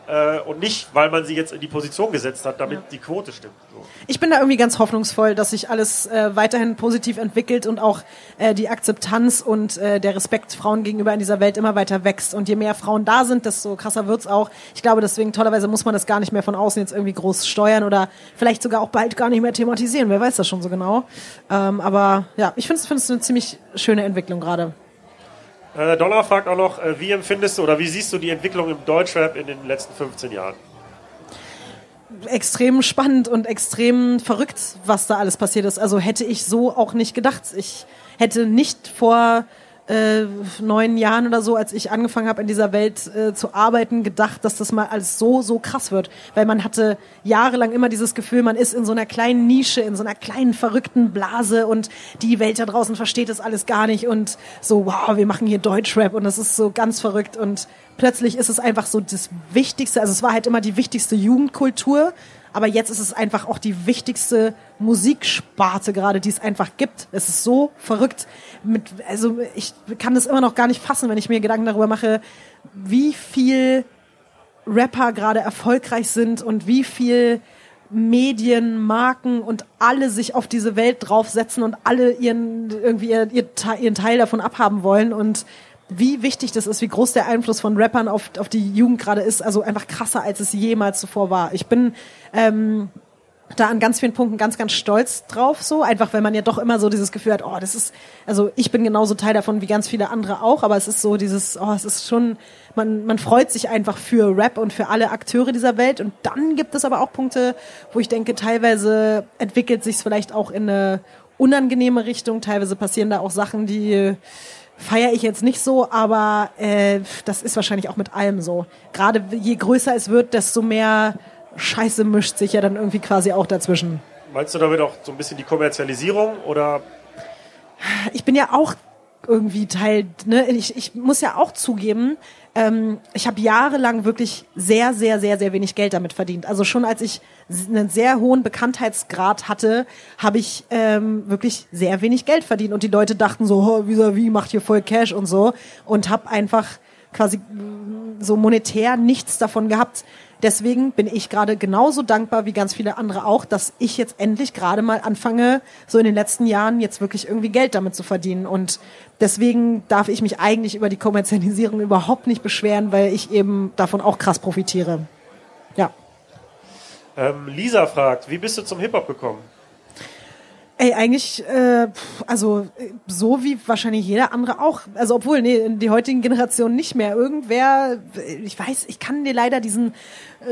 Speaker 1: äh, und nicht, weil man sie jetzt in die Position gesetzt hat, damit ja. die Quote stimmt. So.
Speaker 2: Ich bin da irgendwie ganz hoffnungsvoll, dass sich alles äh, weiterhin positiv entwickelt und auch äh, die Akzeptanz und äh, der Respekt Frauen gegenüber in dieser Welt immer weiter wächst. Und je mehr Frauen da sind, desto krasser wird's auch. Ich glaube, deswegen tollerweise muss man das gar nicht mehr von außen jetzt irgendwie groß steuern oder vielleicht sogar auch bald gar nicht mehr thematisieren. Wer weiß das schon so genau. Ähm, aber ja, ich finde es eine ziemlich schöne Entwicklung gerade.
Speaker 1: Äh, Dollar fragt auch noch, äh, wie empfindest du oder wie siehst du die Entwicklung im Deutschrap in den letzten 15 Jahren?
Speaker 2: Extrem spannend und extrem verrückt, was da alles passiert ist. Also hätte ich so auch nicht gedacht. Ich hätte nicht vor äh, neun Jahren oder so, als ich angefangen habe, in dieser Welt äh, zu arbeiten, gedacht, dass das mal alles so, so krass wird. Weil man hatte jahrelang immer dieses Gefühl, man ist in so einer kleinen Nische, in so einer kleinen verrückten Blase und die Welt da draußen versteht das alles gar nicht und so, wow, wir machen hier Deutschrap und das ist so ganz verrückt und plötzlich ist es einfach so das Wichtigste, also es war halt immer die wichtigste Jugendkultur aber jetzt ist es einfach auch die wichtigste Musiksparte gerade, die es einfach gibt. Es ist so verrückt. Mit, also ich kann das immer noch gar nicht fassen, wenn ich mir Gedanken darüber mache, wie viel Rapper gerade erfolgreich sind und wie viel Medien, Marken und alle sich auf diese Welt draufsetzen und alle ihren irgendwie ihren, ihren Teil davon abhaben wollen und wie wichtig das ist, wie groß der Einfluss von Rappern auf, auf die Jugend gerade ist. Also einfach krasser, als es jemals zuvor war. Ich bin ähm, da an ganz vielen Punkten ganz, ganz stolz drauf, so einfach, weil man ja doch immer so dieses Gefühl hat, oh, das ist, also ich bin genauso Teil davon wie ganz viele andere auch, aber es ist so dieses, oh, es ist schon, man, man freut sich einfach für Rap und für alle Akteure dieser Welt und dann gibt es aber auch Punkte, wo ich denke, teilweise entwickelt sich es vielleicht auch in eine unangenehme Richtung, teilweise passieren da auch Sachen, die feiere ich jetzt nicht so, aber äh, das ist wahrscheinlich auch mit allem so. Gerade je größer es wird, desto mehr Scheiße mischt sich ja dann irgendwie quasi auch dazwischen.
Speaker 1: Meinst du damit auch so ein bisschen die Kommerzialisierung oder?
Speaker 2: Ich bin ja auch irgendwie Teil, ne? ich, ich muss ja auch zugeben, ähm, ich habe jahrelang wirklich sehr, sehr, sehr, sehr wenig Geld damit verdient. Also schon als ich einen sehr hohen Bekanntheitsgrad hatte, habe ich ähm, wirklich sehr wenig Geld verdient. Und die Leute dachten so, oh, wie, macht hier voll Cash und so. Und habe einfach quasi so monetär nichts davon gehabt. Deswegen bin ich gerade genauso dankbar wie ganz viele andere auch, dass ich jetzt endlich gerade mal anfange, so in den letzten Jahren jetzt wirklich irgendwie Geld damit zu verdienen. Und deswegen darf ich mich eigentlich über die Kommerzialisierung überhaupt nicht beschweren, weil ich eben davon auch krass profitiere. Ja.
Speaker 1: Ähm, Lisa fragt, wie bist du zum Hip-Hop gekommen?
Speaker 2: Ey, eigentlich, äh, also so wie wahrscheinlich jeder andere auch. Also obwohl, nee, in die heutigen Generationen nicht mehr. Irgendwer, ich weiß, ich kann dir leider diesen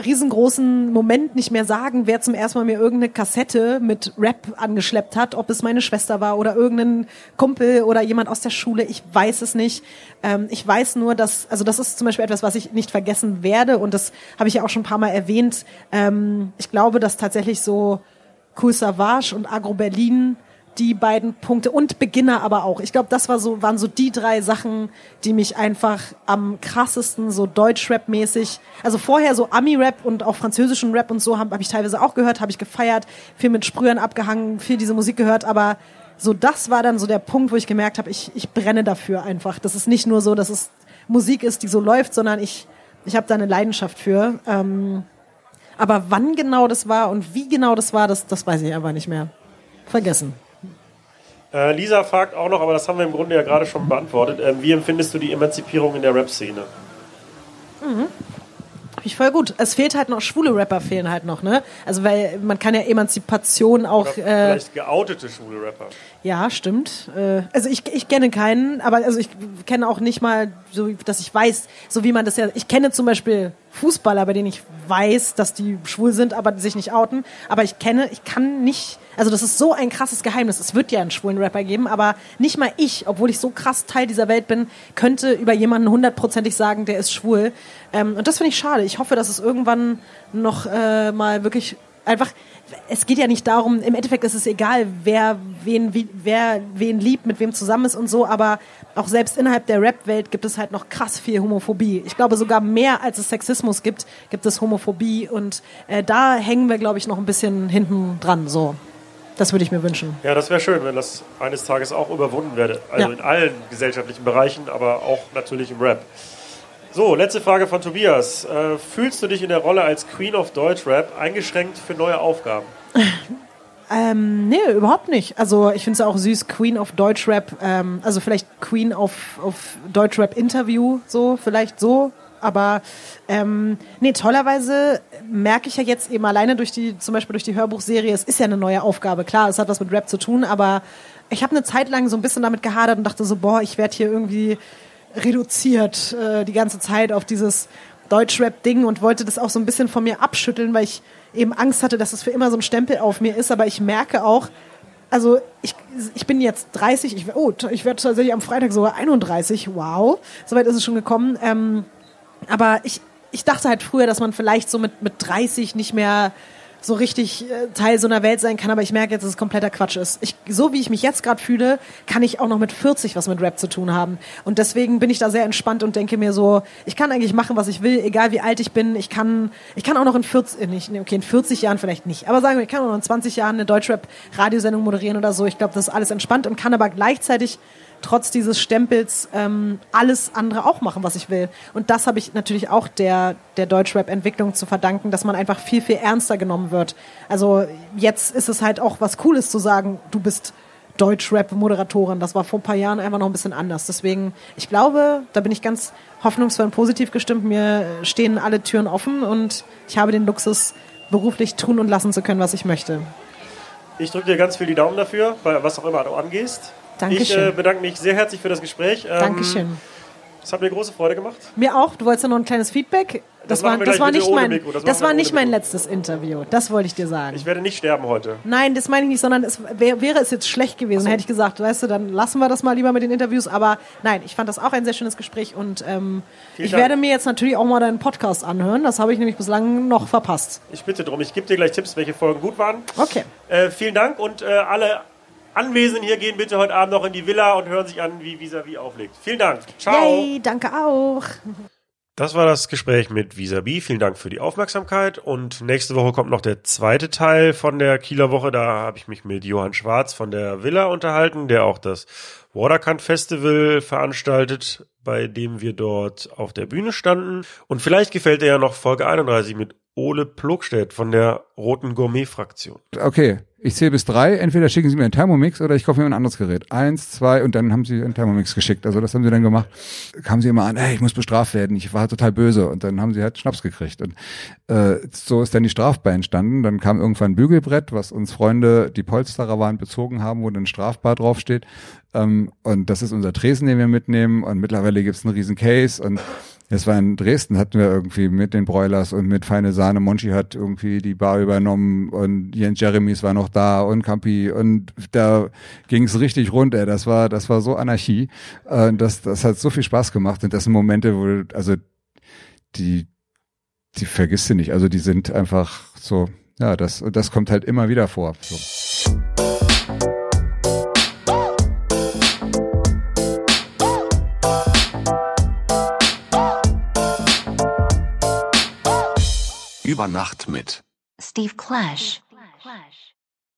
Speaker 2: riesengroßen Moment nicht mehr sagen, wer zum ersten Mal mir irgendeine Kassette mit Rap angeschleppt hat, ob es meine Schwester war oder irgendein Kumpel oder jemand aus der Schule. Ich weiß es nicht. Ähm, ich weiß nur, dass, also das ist zum Beispiel etwas, was ich nicht vergessen werde und das habe ich ja auch schon ein paar Mal erwähnt. Ähm, ich glaube, dass tatsächlich so Cool Savage und Agro Berlin die beiden Punkte und Beginner aber auch. Ich glaube, das war so, waren so die drei Sachen, die mich einfach am krassesten so Deutschrap-mäßig, also vorher so Ami-Rap und auch französischen Rap und so habe hab ich teilweise auch gehört, habe ich gefeiert, viel mit Sprühern abgehangen, viel diese Musik gehört, aber so das war dann so der Punkt, wo ich gemerkt habe, ich, ich brenne dafür einfach. Das ist nicht nur so, dass es Musik ist, die so läuft, sondern ich, ich habe da eine Leidenschaft für. Ähm, aber wann genau das war und wie genau das war, das, das weiß ich einfach nicht mehr. Vergessen.
Speaker 1: Äh, Lisa fragt auch noch, aber das haben wir im Grunde ja gerade schon beantwortet. Ähm, wie empfindest du die Emanzipierung in der Rap-Szene?
Speaker 2: Mhm. Ich voll gut. Es fehlt halt noch, schwule Rapper fehlen halt noch, ne? Also weil man kann ja Emanzipation auch.
Speaker 1: Oder
Speaker 2: Äh,
Speaker 1: vielleicht geoutete schwule Rapper.
Speaker 2: ja, stimmt. Äh, also ich, ich kenne keinen, aber also ich kenne auch nicht mal, so dass ich weiß, so wie man das ja. Ich kenne zum Beispiel Fußballer, bei denen ich weiß, dass die schwul sind, aber sich nicht outen. Aber ich kenne, ich kann nicht, also das ist so ein krasses Geheimnis. Es wird ja einen schwulen Rapper geben, aber nicht mal ich, obwohl ich so krass Teil dieser Welt bin, könnte über jemanden hundertprozentig sagen, der ist schwul. Ähm, und das finde ich schade. Ich hoffe, dass es irgendwann noch äh, mal wirklich einfach es geht ja nicht darum, im Endeffekt ist es egal, wer wen, wie, wer wen liebt, mit wem zusammen ist und so, aber auch selbst innerhalb der Rap-Welt gibt es halt noch krass viel Homophobie. Ich glaube sogar mehr als es Sexismus gibt, gibt es Homophobie und äh, da hängen wir, glaube ich, noch ein bisschen hinten dran. So, das würde ich mir wünschen.
Speaker 1: Ja, das wäre schön, wenn das eines Tages auch überwunden werde. Also
Speaker 2: Ja.
Speaker 1: in allen gesellschaftlichen Bereichen, aber auch natürlich im Rap. So, letzte Frage von Tobias. Äh, fühlst du dich in der Rolle als Queen of Deutschrap eingeschränkt für neue Aufgaben? [LAUGHS]
Speaker 2: Ähm, nee, überhaupt nicht. Also ich finde es auch süß, Queen of Deutschrap, ähm, also vielleicht Queen of, of Deutschrap Interview, so, vielleicht so. Aber ähm, nee, tollerweise merke ich ja jetzt eben alleine durch die, zum Beispiel durch die Hörbuchserie, es ist ja eine neue Aufgabe. Klar, es hat was mit Rap zu tun, aber ich habe eine Zeit lang so ein bisschen damit gehadert und dachte so, boah, ich werde hier irgendwie reduziert äh, die ganze Zeit auf dieses Deutschrap-Ding und wollte das auch so ein bisschen von mir abschütteln, weil ich eben Angst hatte, dass es für immer so ein Stempel auf mir ist. Aber ich merke auch, also ich, ich bin jetzt 30, ich, oh, ich werde tatsächlich am Freitag sogar 31, wow, soweit ist es schon gekommen. Ähm, aber ich, ich dachte halt früher, dass man vielleicht so mit, mit 30 nicht mehr so richtig äh, Teil so einer Welt sein kann, aber ich merke jetzt, dass es kompletter Quatsch ist. Ich, so wie ich mich jetzt gerade fühle, kann ich auch noch mit 40 was mit Rap zu tun haben. Und deswegen bin ich da sehr entspannt und denke mir so, ich kann eigentlich machen, was ich will, egal wie alt ich bin. Ich kann, ich kann auch noch in 40, äh, nicht, okay, in 40 Jahren vielleicht nicht, aber sagen wir, ich kann auch noch in 20 Jahren eine Deutschrap-Radiosendung moderieren oder so. Ich glaube, das ist alles entspannt und kann aber gleichzeitig trotz dieses Stempels ähm, alles andere auch machen, was ich will. Und das habe ich natürlich auch der, der Deutschrap-Entwicklung zu verdanken, dass man einfach viel, viel ernster genommen wird. Also jetzt ist es halt auch was Cooles zu sagen, du bist Deutschrap-Moderatorin. Das war vor ein paar Jahren einfach noch ein bisschen anders. Deswegen, ich glaube, da bin ich ganz hoffnungsvoll und positiv gestimmt. Mir stehen alle Türen offen und ich habe den Luxus, beruflich tun und lassen zu können, was ich möchte.
Speaker 1: Ich drücke dir ganz viel die Daumen dafür, was auch immer du angehst.
Speaker 2: Dankeschön.
Speaker 1: Ich äh, bedanke mich sehr herzlich für das Gespräch. Ähm,
Speaker 2: Dankeschön.
Speaker 1: Es hat mir große Freude gemacht.
Speaker 2: Mir auch. Du wolltest ja noch ein kleines Feedback. Das,
Speaker 1: Das
Speaker 2: war, das war nicht mein,
Speaker 1: Mikro. Das
Speaker 2: das war nicht mein
Speaker 1: Mikro.
Speaker 2: letztes Interview. Das wollte ich dir sagen.
Speaker 1: Ich werde nicht sterben heute.
Speaker 2: Nein, das meine ich nicht, sondern es wär, wäre es jetzt schlecht gewesen, hätte ich gesagt, weißt du, dann lassen wir das mal lieber mit den Interviews. Aber nein, ich fand das auch ein sehr schönes Gespräch und ähm, ich
Speaker 1: Dank.
Speaker 2: werde mir jetzt natürlich auch mal deinen Podcast anhören. Das habe ich nämlich bislang noch verpasst.
Speaker 1: Ich bitte drum. Ich gebe dir gleich Tipps, welche Folgen gut waren.
Speaker 2: Okay.
Speaker 1: Äh, vielen Dank und äh, alle Anwesenden hier gehen bitte heute Abend noch in die Villa und hören sich an, wie Visavi auflegt. Vielen Dank. Ciao.
Speaker 2: Yay, danke auch.
Speaker 1: Das war das Gespräch mit Visabi. Vielen Dank für die Aufmerksamkeit. Und nächste Woche kommt noch der zweite Teil von der Kieler Woche. Da habe ich mich mit Johann Schwarz von der Villa unterhalten, der auch das Waterkant Festival veranstaltet, bei dem wir dort auf der Bühne standen. Und vielleicht gefällt dir ja noch Folge 31 mit Ole Plogstedt von der Roten Gourmet Fraktion.
Speaker 4: Okay, ich zähle bis drei, entweder schicken Sie mir einen Thermomix oder ich kaufe mir ein anderes Gerät. Eins, zwei und dann haben sie einen Thermomix geschickt. Also das haben sie dann gemacht. Kamen sie immer an, ey, ich muss bestraft werden, ich war total böse und dann haben sie halt Schnaps gekriegt. Und äh, so ist dann die Strafbar entstanden. Dann kam irgendwann ein Bügelbrett, was uns Freunde, die Polsterer waren, bezogen haben, wo dann Strafbar draufsteht. Ähm, und das ist unser Tresen, den wir mitnehmen. Und mittlerweile gibt's einen riesen Case und es war in Dresden, hatten wir irgendwie mit den Broilers und mit Feine Sahne. Monchi hat irgendwie die Bar übernommen und Jens Jeremys war noch da und Campi und da ging es richtig rund, ey. Das war, das war so Anarchie. Äh, das, das hat so viel Spaß gemacht und das sind Momente, wo, also, die, die vergisst du nicht. Also die sind einfach so, ja, das, das kommt halt immer wieder vor. So.
Speaker 3: Über Nacht mit.
Speaker 5: Steve Clash.